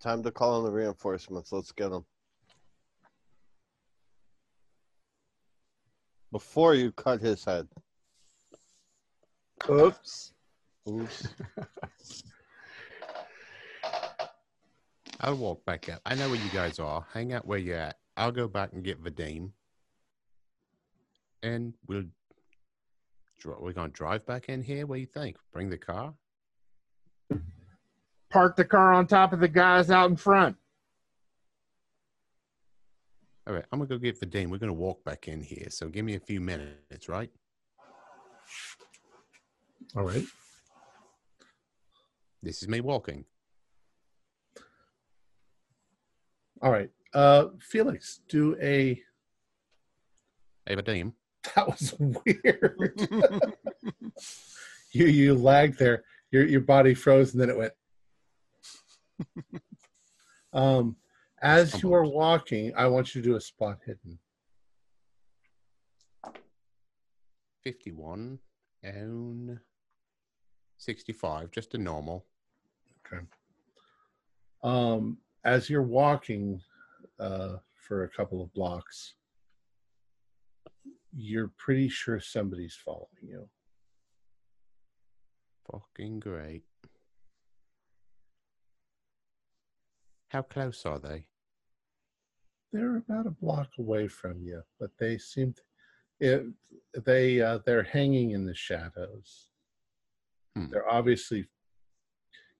Time to call in the reinforcements. Let's get them. Before you cut his head.
Oops.
Oops. *laughs*
I'll walk back up. I know where you guys are. Hang out where you're at. I'll go back and get Vadim. And we'll. We're going to drive back in here? What do you think? Bring the car?
Park the car on top of the guys out in front.
All right, I'm going to go get Vadim. We're going to walk back in here. So give me a few minutes, right?
All right.
This is me walking.
All right. Uh, Felix, do a.
Vadim. *laughs*
That was weird. *laughs* you you lagged there. Your your body froze and then it went. *laughs* um, as you are walking, I want you to do a spot hidden.
51 and 65, just a normal.
Okay. Um, as you're walking uh, for a couple of blocks, you're pretty sure somebody's following you.
Fucking great. How close are they?
They're about a block away from you, but they seem to, it, they uh, they're hanging in the shadows.
Hmm.
They're obviously,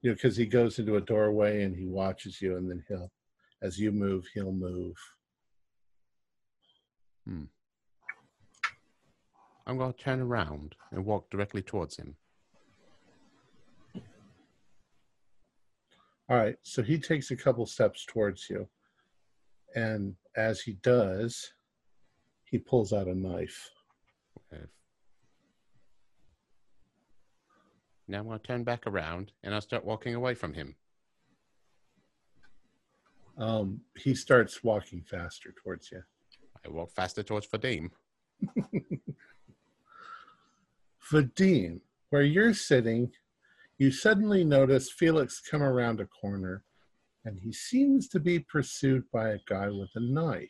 you know, because he goes into a doorway and he watches you, and then he'll, as you move, he'll move. Hmm.
I'm going to turn around and walk directly towards him.
All right, so he takes a couple steps towards you, and as he does, he pulls out a knife.
If- Now I'm going to turn back around and I'll start walking away from him.
Um, he starts walking faster towards you.
I walk faster towards Vadim. *laughs*
Vadim, where you're sitting, you suddenly notice Felix come around a corner, and he seems to be pursued by a guy with a knife.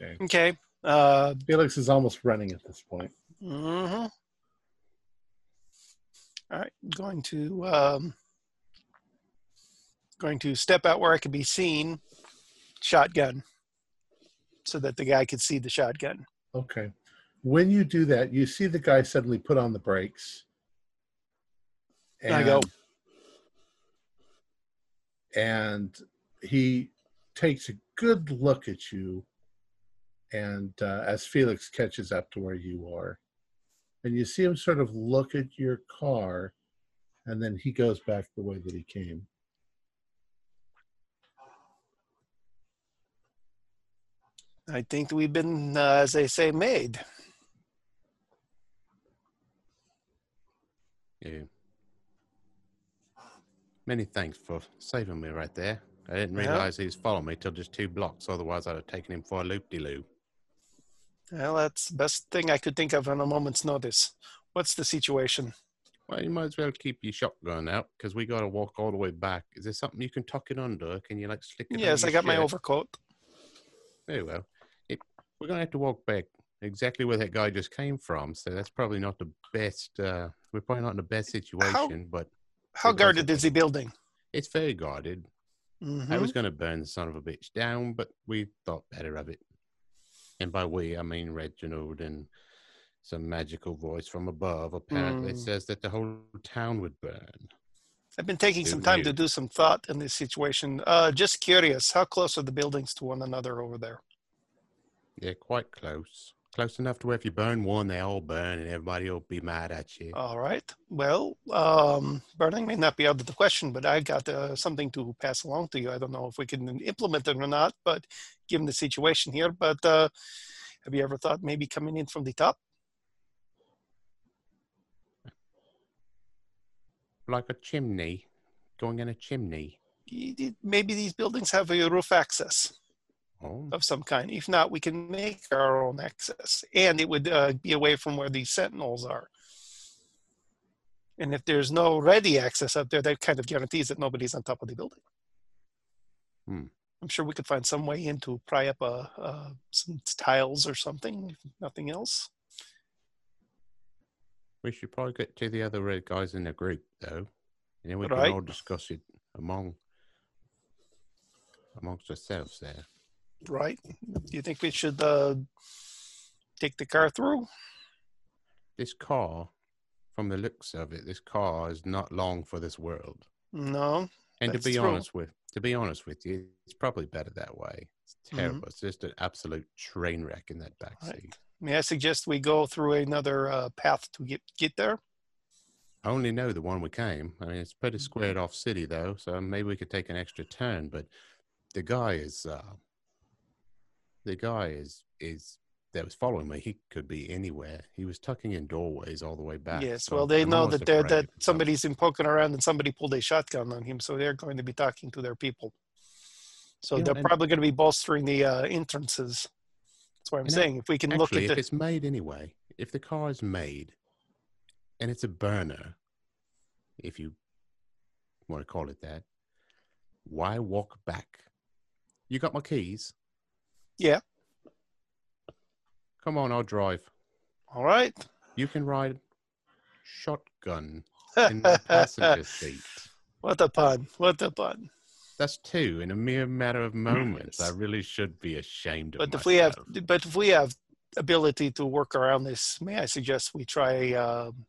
Okay.
Okay. Uh,
Felix is almost running at this point.
mhm. All right. Going to um, going to step out where I can be seen. Shotgun, so that the guy could see the shotgun.
Okay. When you do that, you see the guy suddenly put on the brakes.
And I go.
And he takes a good look at you. And uh, as Felix catches up to where you are, and you see him sort of look at your car, and then he goes back the way that he came.
I think we've been, uh, as they say, made.
Yeah. Many thanks for saving me right there. I didn't
Yeah.
realize he was following me till just two blocks. Otherwise, I'd have taken him for a loop de loo.
Well, that's the best thing I could think of on a moment's notice. What's the situation?
Well, you might as well keep your shotgun out because we got to walk all the way back. Is there something you can tuck it under? Can you like slick it?
Yes, I got my overcoat.
Very well. It, we're going to have to walk back exactly where that guy just came from. So that's probably not the best. Uh, we're probably not in the best situation, but
How guarded is the building?
it's very guarded. I
Mhm.
was going to burn the son of a bitch down, but we thought better of it. And by we, I mean Reginald and some magical voice from above apparently
Mm.
says that the whole town would burn.
I've been taking some time
knew?
to do some thought in this situation. Uh, just curious, how close are the buildings to one another over there?
Yeah, quite close. Close enough to where if you burn one, they all burn, and everybody will be mad at you.
All right. Well, um, burning may not be out of the question, but I got uh, something to pass along to you. I don't know if we can implement it or not, but given the situation here, but uh, have you ever thought maybe coming in from the top?
Like a chimney, going in a chimney.
Maybe these buildings have a roof access
Oh,
of some kind. If not, we can make our own access, and it would uh, be away from where these sentinels are. And if there's no ready access up there, that kind of guarantees that nobody's on top of the building.
Hmm.
I'm sure we could find some way in to pry up uh, uh, some tiles or something, if nothing else.
we should probably get to the other red guys in the group, though, and then we
Right.
can all discuss it among amongst ourselves there.
Right? Do you think we should uh, take the car through?
This car, from the looks of it, this car is not long for this world.
No.
And to be
true.
honest with to be honest with you, it's probably better that way. It's
Mm-hmm.
terrible. It's just an absolute train wreck in that back
Right.
seat.
May I suggest we go through another uh, path to get get there?
I only know the one we came. I mean, it's pretty
Mm-hmm.
squared off city though, so maybe we could take an extra turn. But the guy is, uh, the guy is is that was following me. He could be anywhere. He was tucking in doorways all the way back.
yes.
so
Well, they
I'm
know that they're, that
of
somebody's been poking around and somebody pulled a shotgun on him, so they're going to be talking to their people. So
Yeah,
they're probably going to be bolstering the uh, entrances. That's what I'm saying. If we can look
Actually,
at
if
the
it's made anyway, if the car is made and it's a burner, if you want to call it that, why walk back? You got my keys?
Yeah.
Come on, I'll drive.
all right.
You can ride shotgun *laughs* in the passenger seat.
What a pun! What a pun!
That's two in a mere matter of moments. I really should be ashamed of
But if we have, but if we have ability to work around this, may I suggest we try um,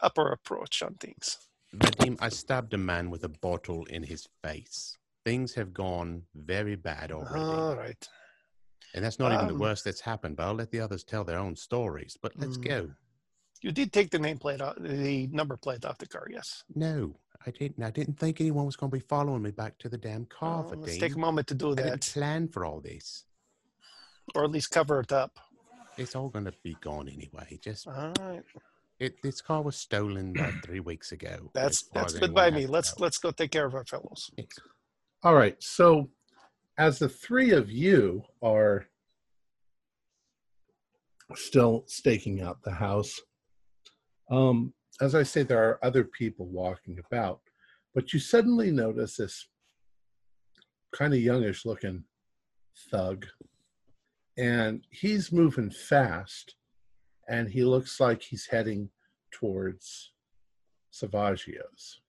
upper approach on things?
Vadim, I stabbed a man with a bottle in his face. Things have gone very bad already.
All right.
And that's not even the
Um,
worst that's happened, but I'll let the others tell their own stories. But let's
Mm.
go.
You did take the nameplate, off, the number plate off the car, yes.
No, I didn't. I didn't think anyone was going to be following me back to the damn car,
Well,
Vadim.
let's take a moment to do
I didn't
that,
plan for all this.
or at least cover it up.
It's all going to be gone anyway. Just
All right.
it. This car was stolen about three weeks ago.
That's that's good by me. Let's
know.
let's go take care of our fellows.
All right. So, as the three of you are still staking out the house, um, as I say, there are other people walking about, but you suddenly notice this kind of youngish looking thug, and he's moving fast, and he looks like he's heading towards Savaggio's.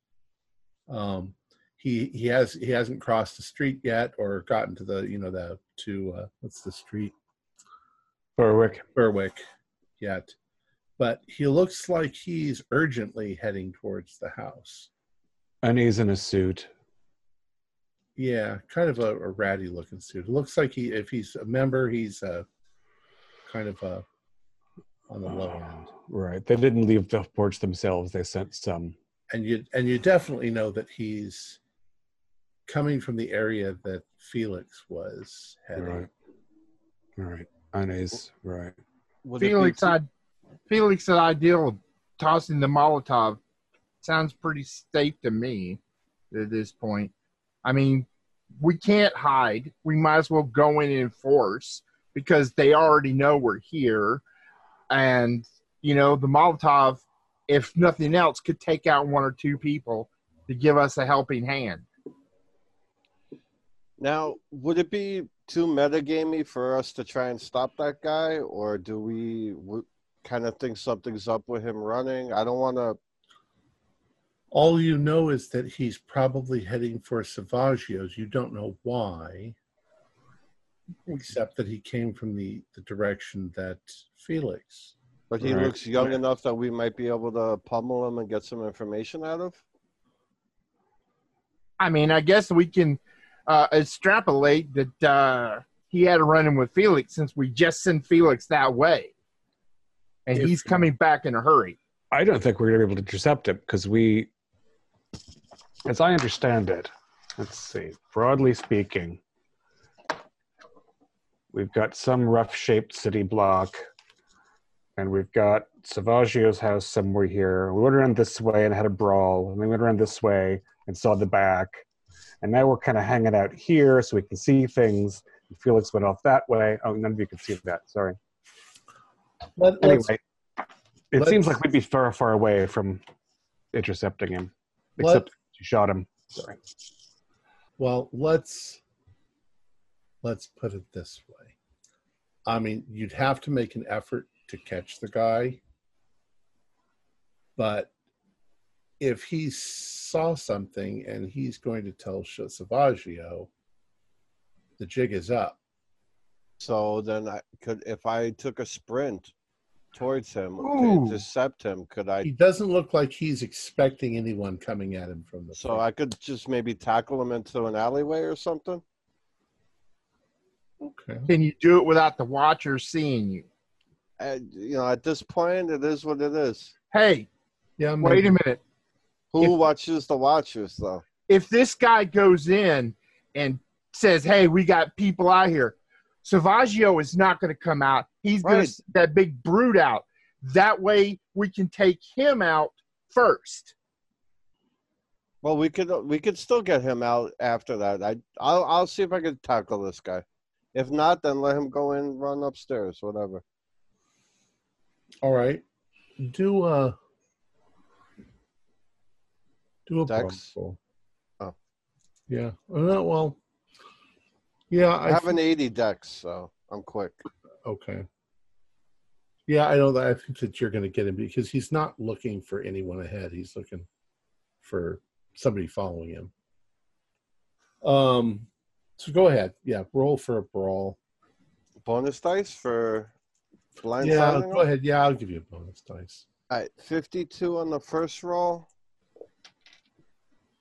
Um, he he has he hasn't crossed the street yet or gotten to the you know the to uh, what's the street
Berwick.
Berwick yet, but he looks like he's urgently heading towards the house.
And he's in a suit.
Yeah, kind of a, a ratty looking suit. It looks like he if he's a member, he's uh, kind of uh, on the low end.
Right. They didn't leave the porch themselves. They sent some.
And you and you definitely know that he's coming from the area that Felix was heading.
Right. Right. And he's right.
Would it be
Felix,
too-
I, ideal of tossing the Molotov sounds pretty safe to me at this point. I mean, we can't hide. We might as well go in and force because they already know we're here. And, you know, the Molotov, if nothing else, could take out one or two people to give us a helping hand.
Now, would it be too metagamey for us to try and stop that guy, or do we w- kind of think something's up with him running? I don't want to.
All you know is that he's probably heading for Savaggio's. You don't know why, except that he came from the, the direction that Felix.
But he
Right.
looks young enough that we might be able to pummel him and get some information out of.
I mean, I guess we can uh, extrapolate that uh, he had a run in with Felix since we just sent Felix that way. And
If-
he's coming back in a hurry.
I don't think we're going to be able to intercept him because we, as I understand it, let's see, broadly speaking, we've got some rough shaped city block and we've got Savaggio's house somewhere here. We went around this way and had a brawl, and we went around this way and saw the back. And now we're kind of hanging out here so we can see things. Felix went off that way. Oh, none of you can see that. Sorry.
Let,
Anyway, it seems like we'd be far, far away from intercepting him, except you shot him. Sorry.
well, let's let's put it this way. I mean, you'd have to make an effort to catch the guy, but if he saw something and he's going to tell Sh- Savaggio, the jig is up.
So then I could, if I took a sprint towards him to
Ooh.
intercept him, could I He
doesn't look like he's expecting anyone coming at him from the
So
front.
I could just maybe tackle him into an alleyway or something.
okay.
Can you do it without the watcher seeing you?
And, you know, at this point, it is what it is.
Hey,
Yeah,
wait a minute.
Who
If-
watches the watchers, though?
If this guy goes in and says, "Hey, we got people out here," Savaggio is not going to come out. He's going to that big brute out. That way, we can take him out first.
Well, we could we could still get him out after that. I I'll I'll see if I can tackle this guy. If not, then let him go in, run upstairs, whatever.
All right. Do uh do a
Dex?
roll.
Oh.
Yeah. Uh, well. Yeah,
I
I
have
think-
an 80 dex, so I'm quick.
okay. Yeah, I know that. I think that you're going to get him because he's not looking for anyone ahead. He's looking for somebody following him. Um. So go ahead. Yeah, roll for a brawl.
Bonus dice for blind
yeah, go ahead. Yeah, I'll give you a bonus dice.
All right, 52 on the first roll.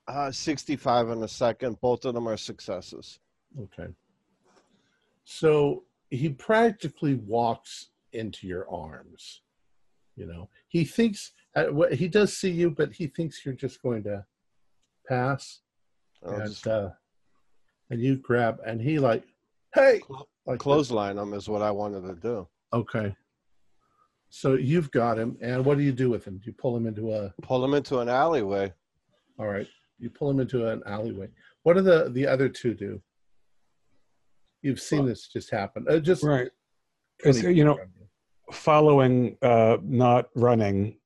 Uh, 65 on a second. Both of them are successes.
Okay. So he practically walks into your arms. You know, he thinks uh, what he does see you, but he thinks you're just going to pass, and uh, and you grab, and he like, hey, like
clothesline them is what I wanted to do.
Okay. So you've got him, and what do you do with him? Do you pull him into a?
Pull them into an alleyway.
All right, you pull him into an alleyway. What do the the other two do? You've seen this just happen. Uh, just
Right. You know, following, uh, not running,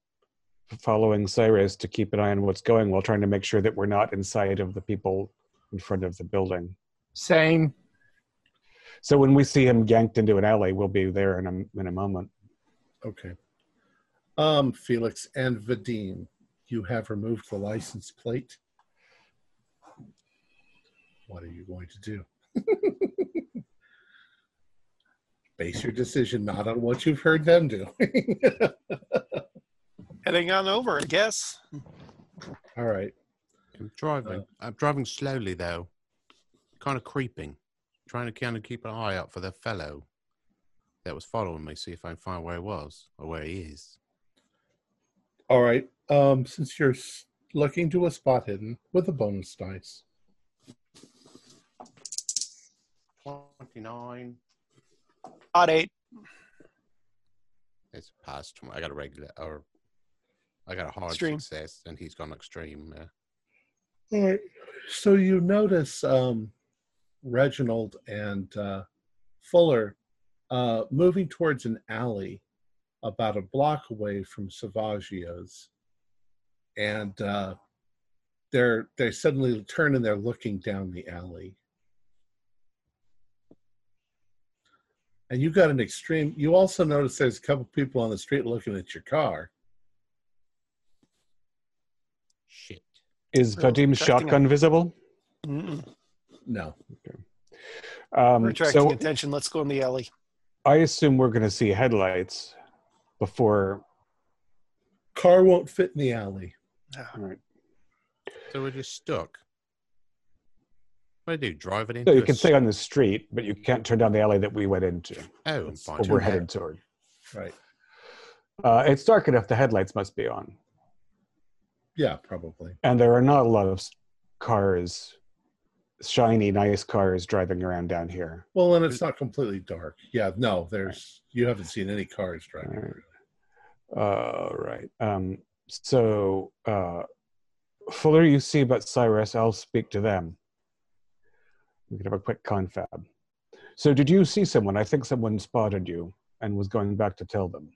following Cyrus to keep an eye on what's going while trying to make sure that we're not in sight of the people in front of the building.
Same.
So when we see him yanked into an alley, we'll be there in a, in a moment.
Okay. Um, Felix and Vadim, you have removed the license plate. What are you going to do? *laughs* Base your decision not on what you've heard them do. *laughs*
Heading on over, I guess.
All right.
I'm driving.
Uh,
I'm driving slowly though, kind of creeping, trying to kind of keep an eye out for the fellow that was following me. See if I can find where he was or where he is.
All right. Um, since you're looking to a spot hidden with a bonus dice.
Twenty-nine.
Odd eight.
It's past. 20. I got a regular or I got a hard
Extreme.
success, and he's gone extreme. Uh,
All right. So you notice um, Reginald and uh, Fuller uh, moving towards an alley about a block away from Savaggio's, and uh, they're they suddenly turn and they're looking down the alley. And you got an extreme. You also notice there's a couple people on the street looking at your car.
shit.
Is
Well,
Vadim's
attracting
shotgun visible?
Mm-mm.
No,
Um,
We're attracting
so
attention. Let's go in the alley.
I assume we're going to see headlights before.
car won't fit in the alley.
Ah,
All right.
So we're just stuck. What do I do? Drive it
So
into
you can stay on the street, but you can't turn down the alley that we went into,
Oh,
That's
fine.
or
with
we're
that.
headed toward.
Right.
Uh, it's dark enough; the headlights must be on,
Yeah, probably.
and there are not a lot of cars, shiny, nice cars driving around down here.
Well, and it's not completely dark. Yeah, no, there's you haven't seen any cars driving.
Right.
around.
Uh, right. Um, so, uh, Fuller, you see about Cyrus. I'll speak to them. We could have a quick confab. So, did you see someone? I think someone spotted you and was going back to tell them.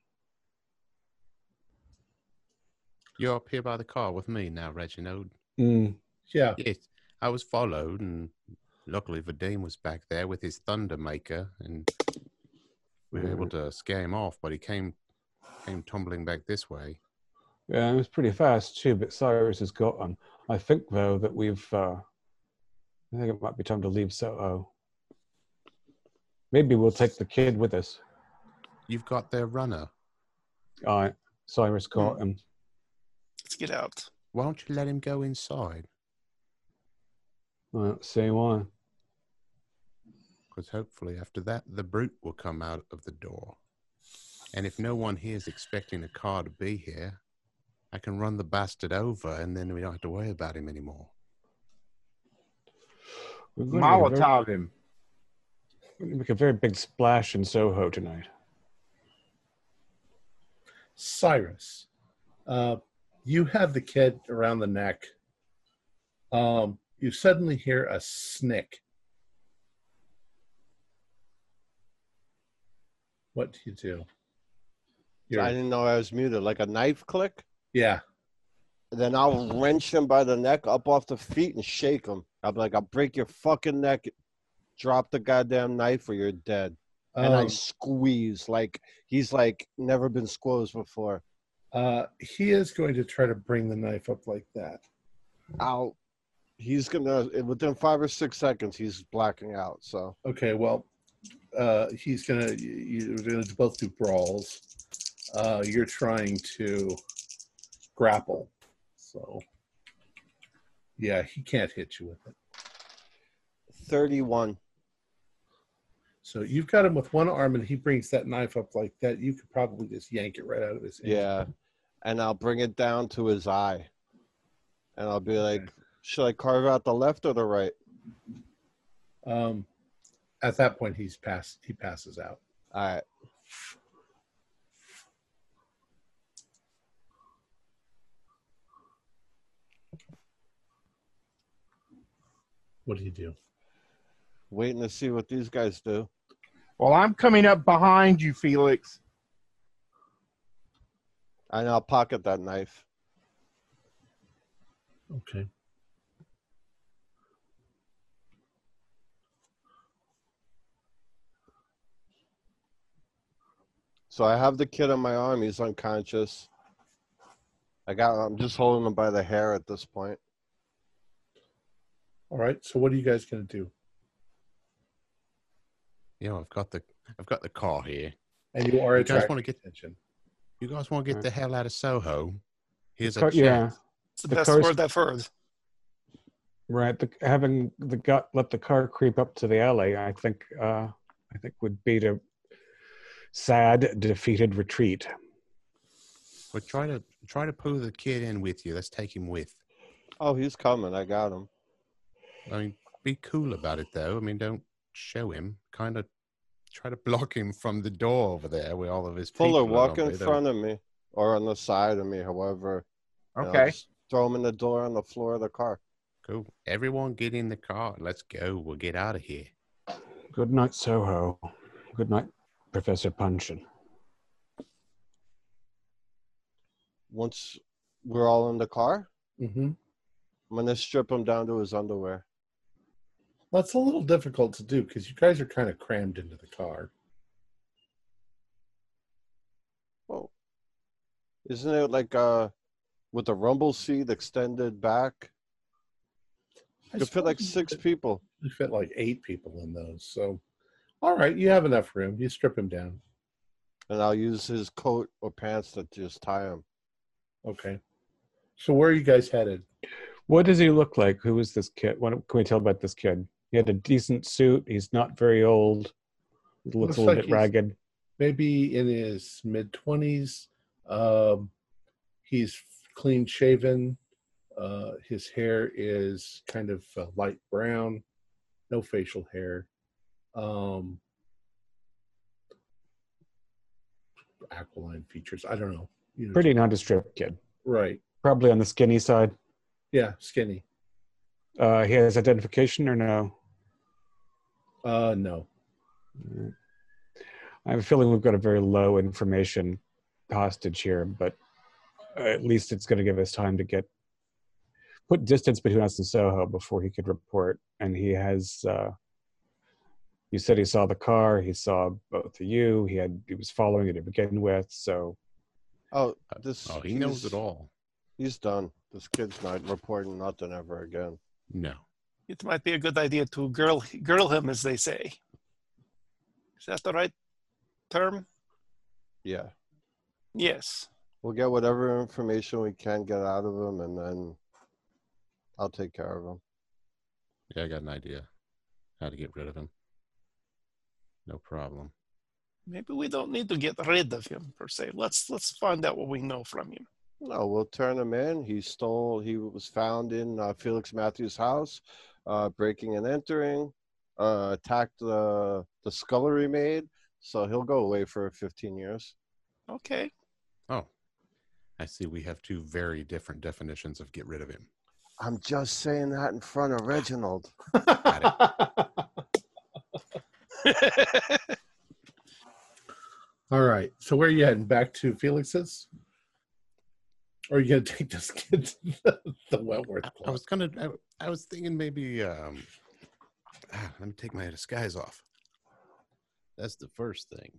You're up here by the car with me now, Reginald.
Mm,
Yeah,
Yes, I was followed, and luckily Vadim was back there with his Thunder Maker, and we were able to scare him off. But he came came tumbling back this way.
yeah, it was pretty fast too, but Cyrus has got them. I think though that we've. Uh, I think it might be time to leave Soho. Uh, maybe we'll take the kid with us.
You've got their runner.
All right. Cyrus caught him.
Let's get out.
Why don't you let him go inside?
I don't see why.
Because hopefully after that, the brute will come out of the door. And if no one here is expecting a car to be here, I can run the bastard over, and then we don't have to worry about him anymore.
We're going to make a very-
him.
make a very big splash in Soho tonight.
Cyrus, uh, you have the kid around the neck. Um, you suddenly hear a snick. What do you do? You're,
I didn't know I was muted. Like a knife click.
yeah,
Then I'll wrench him by the neck up off the feet and shake him. I'm like, I'll break your fucking neck. Drop the goddamn knife or you're dead. And I
um,
squeeze like he's like never been squeezed before.
uh, he is going to try to bring the knife up like that.
Out. He's gonna within five or six seconds he's blacking out. So
Okay, well, uh, he's gonna. you- You're gonna both do brawls. Uh, you're trying to grapple, so yeah, he can't hit you with it.
thirty-one.
So you've got him with one arm, and he brings that knife up like that. You could probably just yank it right out of his hand.
Yeah. And I'll bring it down to his eye. And I'll be like, should I carve out the left or the right?
Um, at that point, he's passed. He passes out.
All right.
What do you do?
Waiting to see what these guys do.
Well, I'm coming up behind you, Felix.
And I'll pocket that knife.
Okay.
So I have the kid on my arm. He's unconscious. I got. I'm just holding him by the hair at this point.
All right. So what are you guys gonna do?
You know, I've got the I've got the car here.
And you are
You guys wanna get-
attention.
You guys want to get the hell out of Soho? Here's a chance.
yeah,
It's the,
The
best word I've heard.
right. The, having the gut let the car creep up to the alley, I think, uh, I think would be a sad, defeated retreat.
But try to try to pull the kid in with you. Let's take him with.
Oh, he's coming. I got him.
I mean, be cool about it though. I mean, don't show him. Kind of try to block him from the door over there where all of his
Fuller,
people are.
walk in front of me or on the side of me, however. you know,
Okay.
throw him in the door on the floor of the car.
Cool. Everyone, get in the car. Let's go. We'll get out of here.
Good night, Soho. Good night, Professor Punchin.
Once we're all in the car,
Mm-hmm.
I'm gonna strip him down to his underwear.
That's a little difficult to do because you guys are kind of crammed into the car.
Well, isn't it like uh with the rumble seat extended back?
I
You fit like six
you
people.
could fit like eight people in those. So, all right, you have enough room. You strip him down.
And I'll use his coat or pants to just tie him.
Okay. So where are you guys headed?
What does he look like? Who is this kid? What can we tell about this kid? He had a decent suit. He's not very old. He looks
Looks
a little
like
bit ragged.
maybe in his mid 20s. Um, he's clean shaven. Uh, his hair is kind of uh, light brown, no facial hair. Um, aquiline features. I don't know. You know,
Pretty nondescript kid.
right.
Probably on the skinny side.
Yeah, skinny.
Uh, he has identification or no?
Uh, no.
I have a feeling we've got a very low information hostage here, but at least it's going to give us time to get put distance between us and Soho before he could report. And he has. Uh, you said he saw the car. He saw both of you. He had. He was following you to begin with. So
Oh, this.
Oh, he knows it all.
He's done. This kid's not reporting nothing ever again.
No.
It might be a good idea to girl girl him, as they say. Is that the right term?
Yeah.
Yes.
We'll get whatever information we can get out of him, and then I'll take care of him.
Yeah, I got an idea how to get rid of him. No problem.
Maybe we don't need to get rid of him per se. Let's let's find out what we know from him.
No, we'll turn him in. He stole. He was found in uh, Felix Matthews' house, uh, breaking and entering. Uh, attacked the the scullery maid. So he'll go away for 15 years.
Okay.
Oh, I see. We have two very different definitions of get rid of him.
I'm just saying that in front of Reginald. *laughs*
All right. So where are you heading? Back to Felix's? Or are you gonna take this kid *laughs* to the, the Wentworth
I, I was gonna. I, I was thinking maybe. Um, ah, let me take my disguise off. That's the first thing.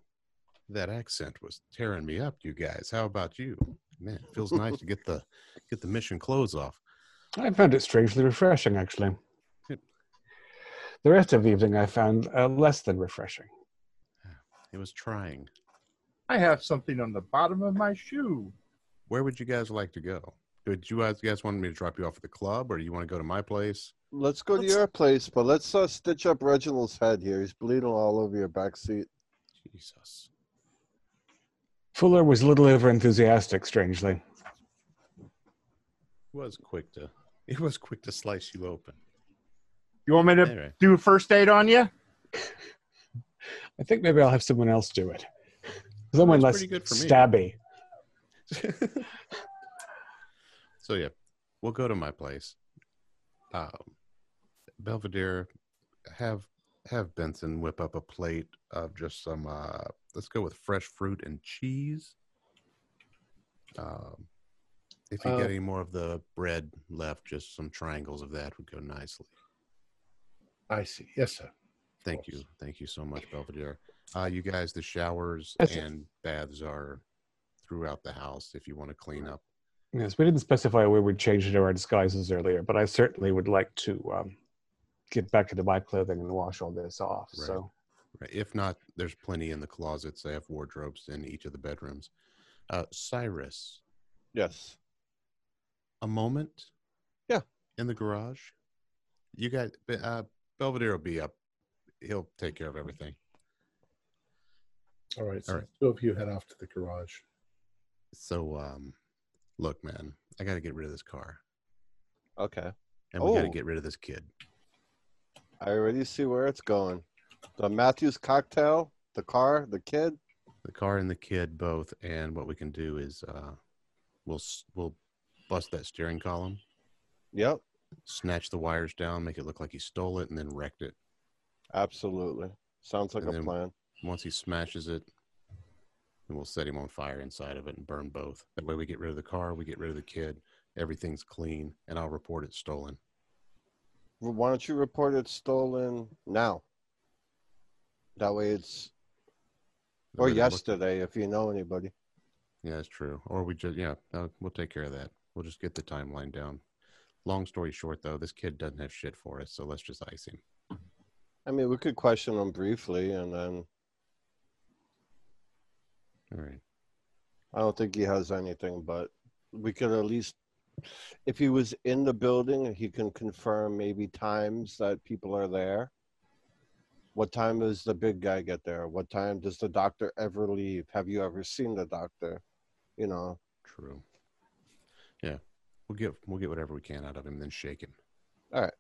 That accent was tearing me up, you guys. How about you? Man, it feels nice to get the get the mission clothes off.
I found it strangely refreshing, actually.
Yep.
The rest of the evening I found uh, less than refreshing.
It was trying.
I have something on the bottom of my shoe.
Where would you guys like to go? Did you guys, you guys want me to drop you off at the club, or do you want to go to my place?
Let's go
Let's-
to your place, but let's uh, stitch up Reginald's head here. He's bleeding all over your back seat.
Jesus.
Fuller was a little over enthusiastic, strangely.
was quick to it was quick to slice you open.
You want me to
Anyway,
do a first aid on you? *laughs*
I think maybe I'll have someone else do it. Someone
That's
less
pretty good for me.
stabby. *laughs*
so yeah, we'll go to my place. Um, Belvedere, have have Benson whip up a plate of just some. Uh, let's go with fresh fruit and cheese. Um, if you
Uh,
get any more of the bread left, just some triangles of that would go nicely.
I see. Yes, sir.
Thank you, thank you so much, Belvedere. Uh, you guys, the showers
Yes, sir.
and baths are throughout the house. If you want to clean up.
Yes, we didn't specify where we'd change into our disguises earlier, but I certainly would like to um, get back into my clothing and wash all this off.
Right.
So
Right. If not, there's plenty in the closets. They have wardrobes in each of the bedrooms. Uh, Cyrus,
Yes.
a moment.
Yeah.
In the garage. You got uh, Belvedere will be up. He'll take care of everything.
All right. So
All right.
two of you head off to the garage.
So, um, look, man, I got to get rid of this car,
Okay.
and we got to
Oh.
get rid of this kid.
I already see where it's going. The Matthews cocktail, the car, the kid.
The car and the kid both. And what we can do is, uh, we'll s- we'll bust that steering column,
Yep.
snatch the wires down, make it look like he stole it, and then wrecked it.
Absolutely. Sounds like
And
a
then-
plan.
Once he smashes it, then we'll set him on fire inside of it and burn both. That way we get rid of the car, we get rid of the kid, everything's clean, and I'll report it stolen.
Well, Why don't you report it stolen now? That way it's or yesterday if you know anybody.
Yeah, that's true. Or we just, yeah, uh, we'll take care of that. We'll just get the timeline down. Long story short, though, this kid doesn't have shit for us, so let's just ice him.
I mean, we could question him briefly, and then
All right.
I don't think he has anything, but we could at least if he was in the building, he can confirm maybe times that people are there. What time does the big guy get there? What time does the doctor ever leave? Have you ever seen the doctor? You know,
True. Yeah, we'll get we'll get whatever we can out of him, then shake him.
All right.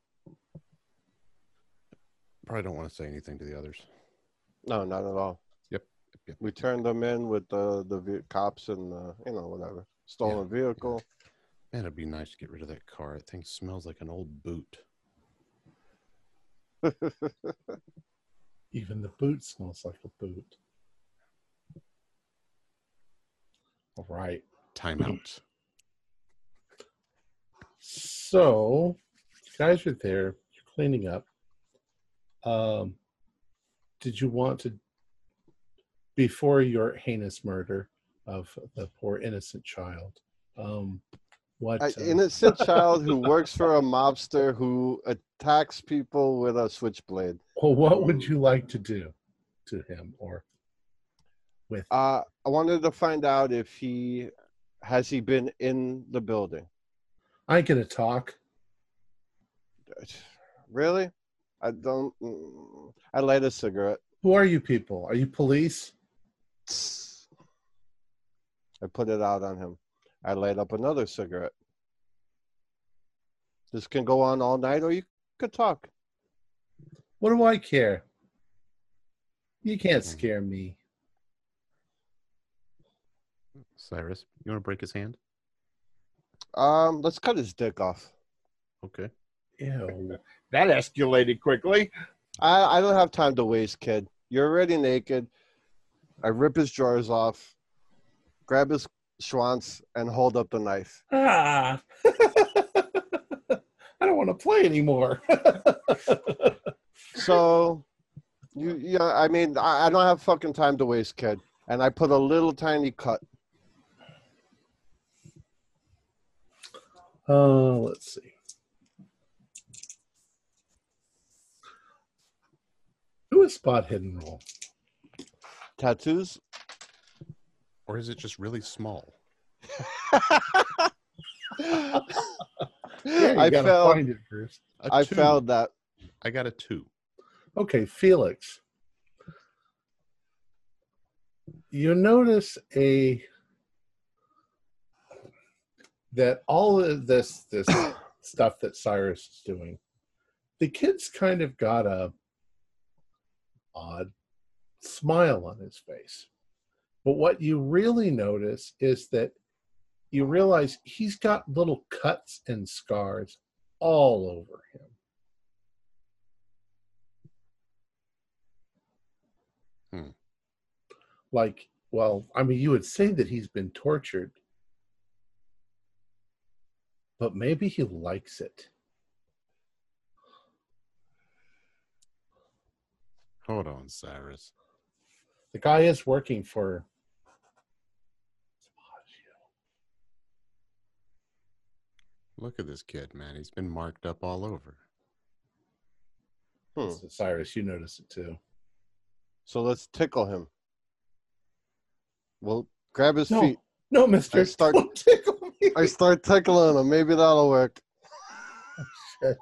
Probably don't want to say anything to the others.
no, not at all.
Yep, yep.
We turned them in with the the ve- cops and uh, you know whatever stolen vehicle.
Man, it'd be nice to get rid of that car. That thing smells like an old boot. *laughs*
Even the boot smells like a boot. All right.
Timeouts. *clears throat*
So, guys are there. You're cleaning up. Um, did you want to, before your heinous murder of the poor innocent child, um, what? Uh,
innocent *laughs* child who works for a mobster who attacks people with a switchblade.
well, what would you like to do to him or with?
Uh, I wanted to find out if he has he been in the building.
I ain't gonna talk. *sighs*
Really? I don't. mm, I light a cigarette.
Who are you people? Are you police?
I put it out on him. I light up another cigarette. This can go on all night, or you could talk.
What do I care? You can't
Hmm.
scare me.
Cyrus, you want to break his hand?
Um, let's cut his dick off.
Okay.
Ew.
That escalated quickly.
I, I don't have time to waste, kid. You're already naked. I rip his drawers off, grab his schwanz, and hold up the knife.
Ah. *laughs* I don't want to play anymore. *laughs*
So, you, yeah, I mean, I, I don't have fucking time to waste, kid. And I put a little tiny cut.
uh, let's see. Do a spot hidden roll.
Tattoos?
Or is it just really small? *laughs*
Yeah,
I
gotta find it first.
A
I
two.
failed that.
I got a two.
Okay, Felix. You notice a that all of this this *coughs* stuff that Cyrus is doing, the kid's kind of got a odd smile on his face. But what you really notice is that you realize he's got little cuts and scars all over him. Hmm. like well i mean you would say that he's been tortured but maybe he likes it
Hold on, Cyrus.
The guy is working for
Look at this kid, man. He's been marked up all over.
Hmm.
So cyrus you notice it too
So let's tickle him. Well, grab his
No.
feet.
no mister
I start-
don't tickle me
I start tickling him. Maybe that'll work.
Shit.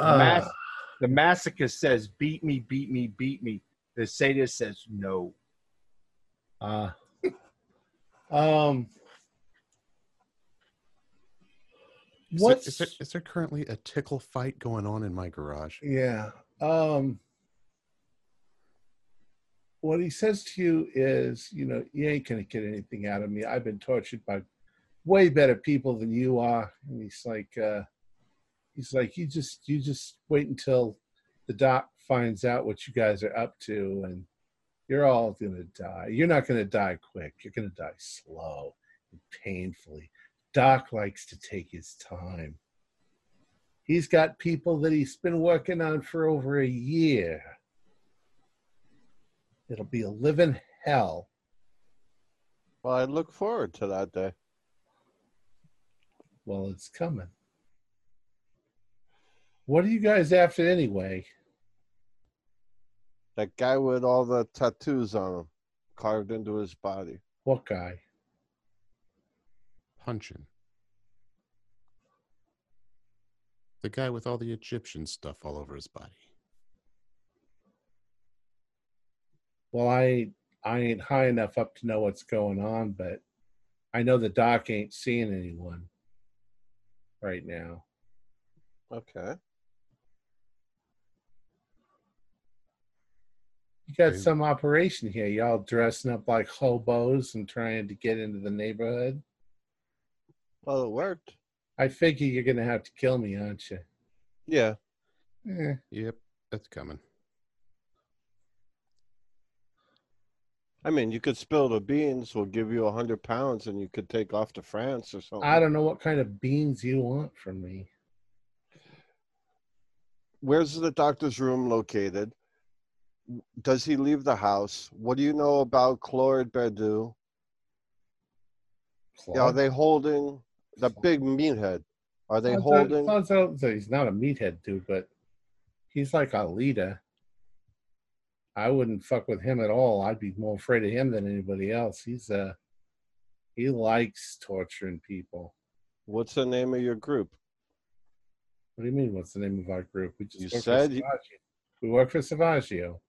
Math-
Uh,
The masochist says, "Beat me, beat me, beat me." The sadist says, "No."
uh, um
Is,
What's-
there, is, there, is there currently a tickle fight going on in my garage?
Yeah. Um what he says to you is, you know, you ain't gonna get anything out of me. I've been tortured by way better people than you are. And he's like, uh he's like, you just you just wait until the doc finds out what you guys are up to and you're all gonna die. You're not gonna die quick. You're gonna die slow and painfully. Doc likes to take his time. He's got people that he's been working on for over a year. It'll be a living hell.
Well, I look forward to that day.
Well, it's coming. What are you guys after anyway?
That guy with all the tattoos on him, carved into his body.
What guy?
Punchin. The guy with all the Egyptian stuff all over his body.
Well, I I ain't high enough up to know what's going on, but I know the doc ain't seeing anyone right now.
Okay.
You got
Okay.
some operation here. Y'all dressing up like hobos and trying to get into the neighborhood.
Well, it worked.
I figure you're gonna have to kill me, aren't you?
Yeah.
Eh,
Yep, that's coming.
I mean, you could spill the beans. We'll give you a hundred pounds, and you could take off to France or something.
I don't know what kind of beans you want from me.
Where's the doctor's room located? Does he leave the house? What do you know about Claude Berdu? Are they holding the big meathead? Are they holding?
not- Claude's not- he's not a meathead dude, but he's like a leader. I wouldn't fuck with him at all. I'd be more afraid of him than anybody else. He's uh he likes torturing people.
What's the name of your group?
What do you mean? What's the name of our group? We just
You
work for
said you-
we work for Savaggio.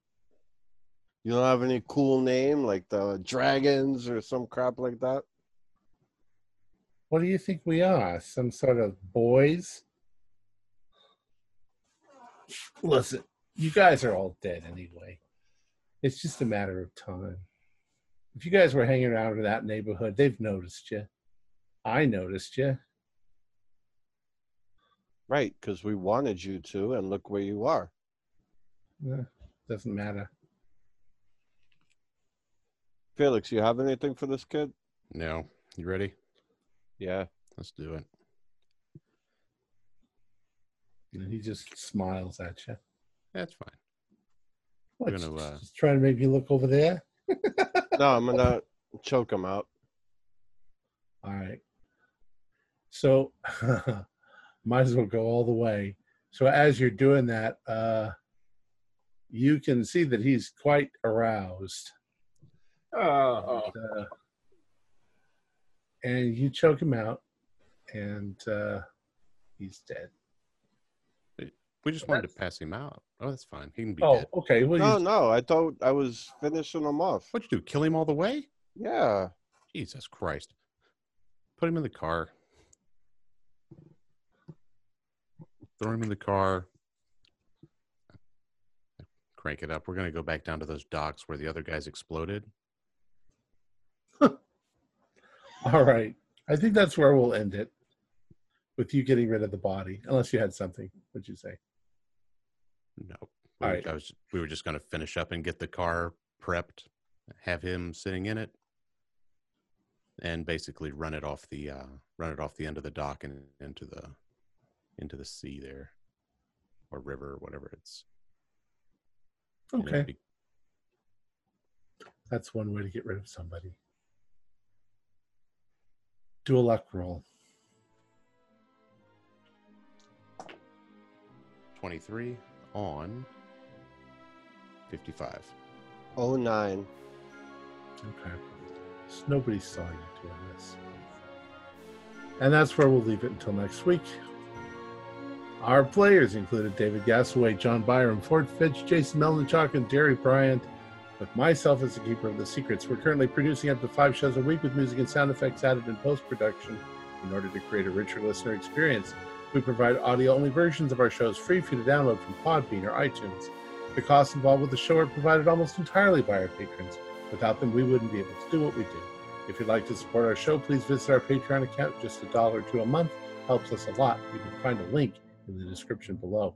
You don't have any cool name like the Dragons or some crap like that?
What do you think we are? Some sort of boys? Listen, you guys are all dead anyway. It's just a matter of time. If you guys were hanging around in that neighborhood, they've noticed you. I noticed you.
Right, because we wanted you to, and look where you are.
Eh, doesn't matter.
Felix, you have anything for this kid?
No, you ready?
Yeah.
Let's do it.
And he just smiles at you.
That's fine.
What,
gonna,
just-
uh,
just trying to make me look over there? *laughs*
No, I'm gonna choke him out.
All right. So *laughs* might as well go all the way. So as you're doing that, uh, you can see that he's quite aroused.
Oh,
Uh, and you choke him out, and uh, he's dead.
We just wanted to pass him out. Oh, that's fine. He can be
Oh,
dead.
okay. Well,
No,
you,
no, I thought I was finishing him off.
What'd you do? Kill him all the way?
Yeah.
Jesus Christ. Put him in the car. Throw him in the car. Crank it up. We're going to go back down to those docks where the other guys exploded.
All right. I think that's where we'll end it, with you getting rid of the body, unless you had something. What'd you say?
No. We,
right.
I was, we were just going to finish up and get the car prepped, have him sitting in it, and basically run it off the uh, run it off the end of the dock and into the into the sea there, or river, or whatever it's.
Okay,
be-
that's one way to get rid of somebody. Do a luck roll.
23 on 55.
Oh nine.
Okay. So nobody saw you doing this. And that's where we'll leave it until next week. Our players included David Gasaway, John Byram, Ford Fitch, Jason Melnichuk, and Derry Bryant. With myself as the keeper of the secrets, we're currently producing up to five shows a week with music and sound effects added in post production in order to create a richer listener experience. We provide audio only versions of our shows free for you to download from Podbean or iTunes. The costs involved with the show are provided almost entirely by our patrons. Without them, we wouldn't be able to do what we do. If you'd like to support our show, please visit our Patreon account. Just a dollar to a month helps us a lot. You can find a link in the description below.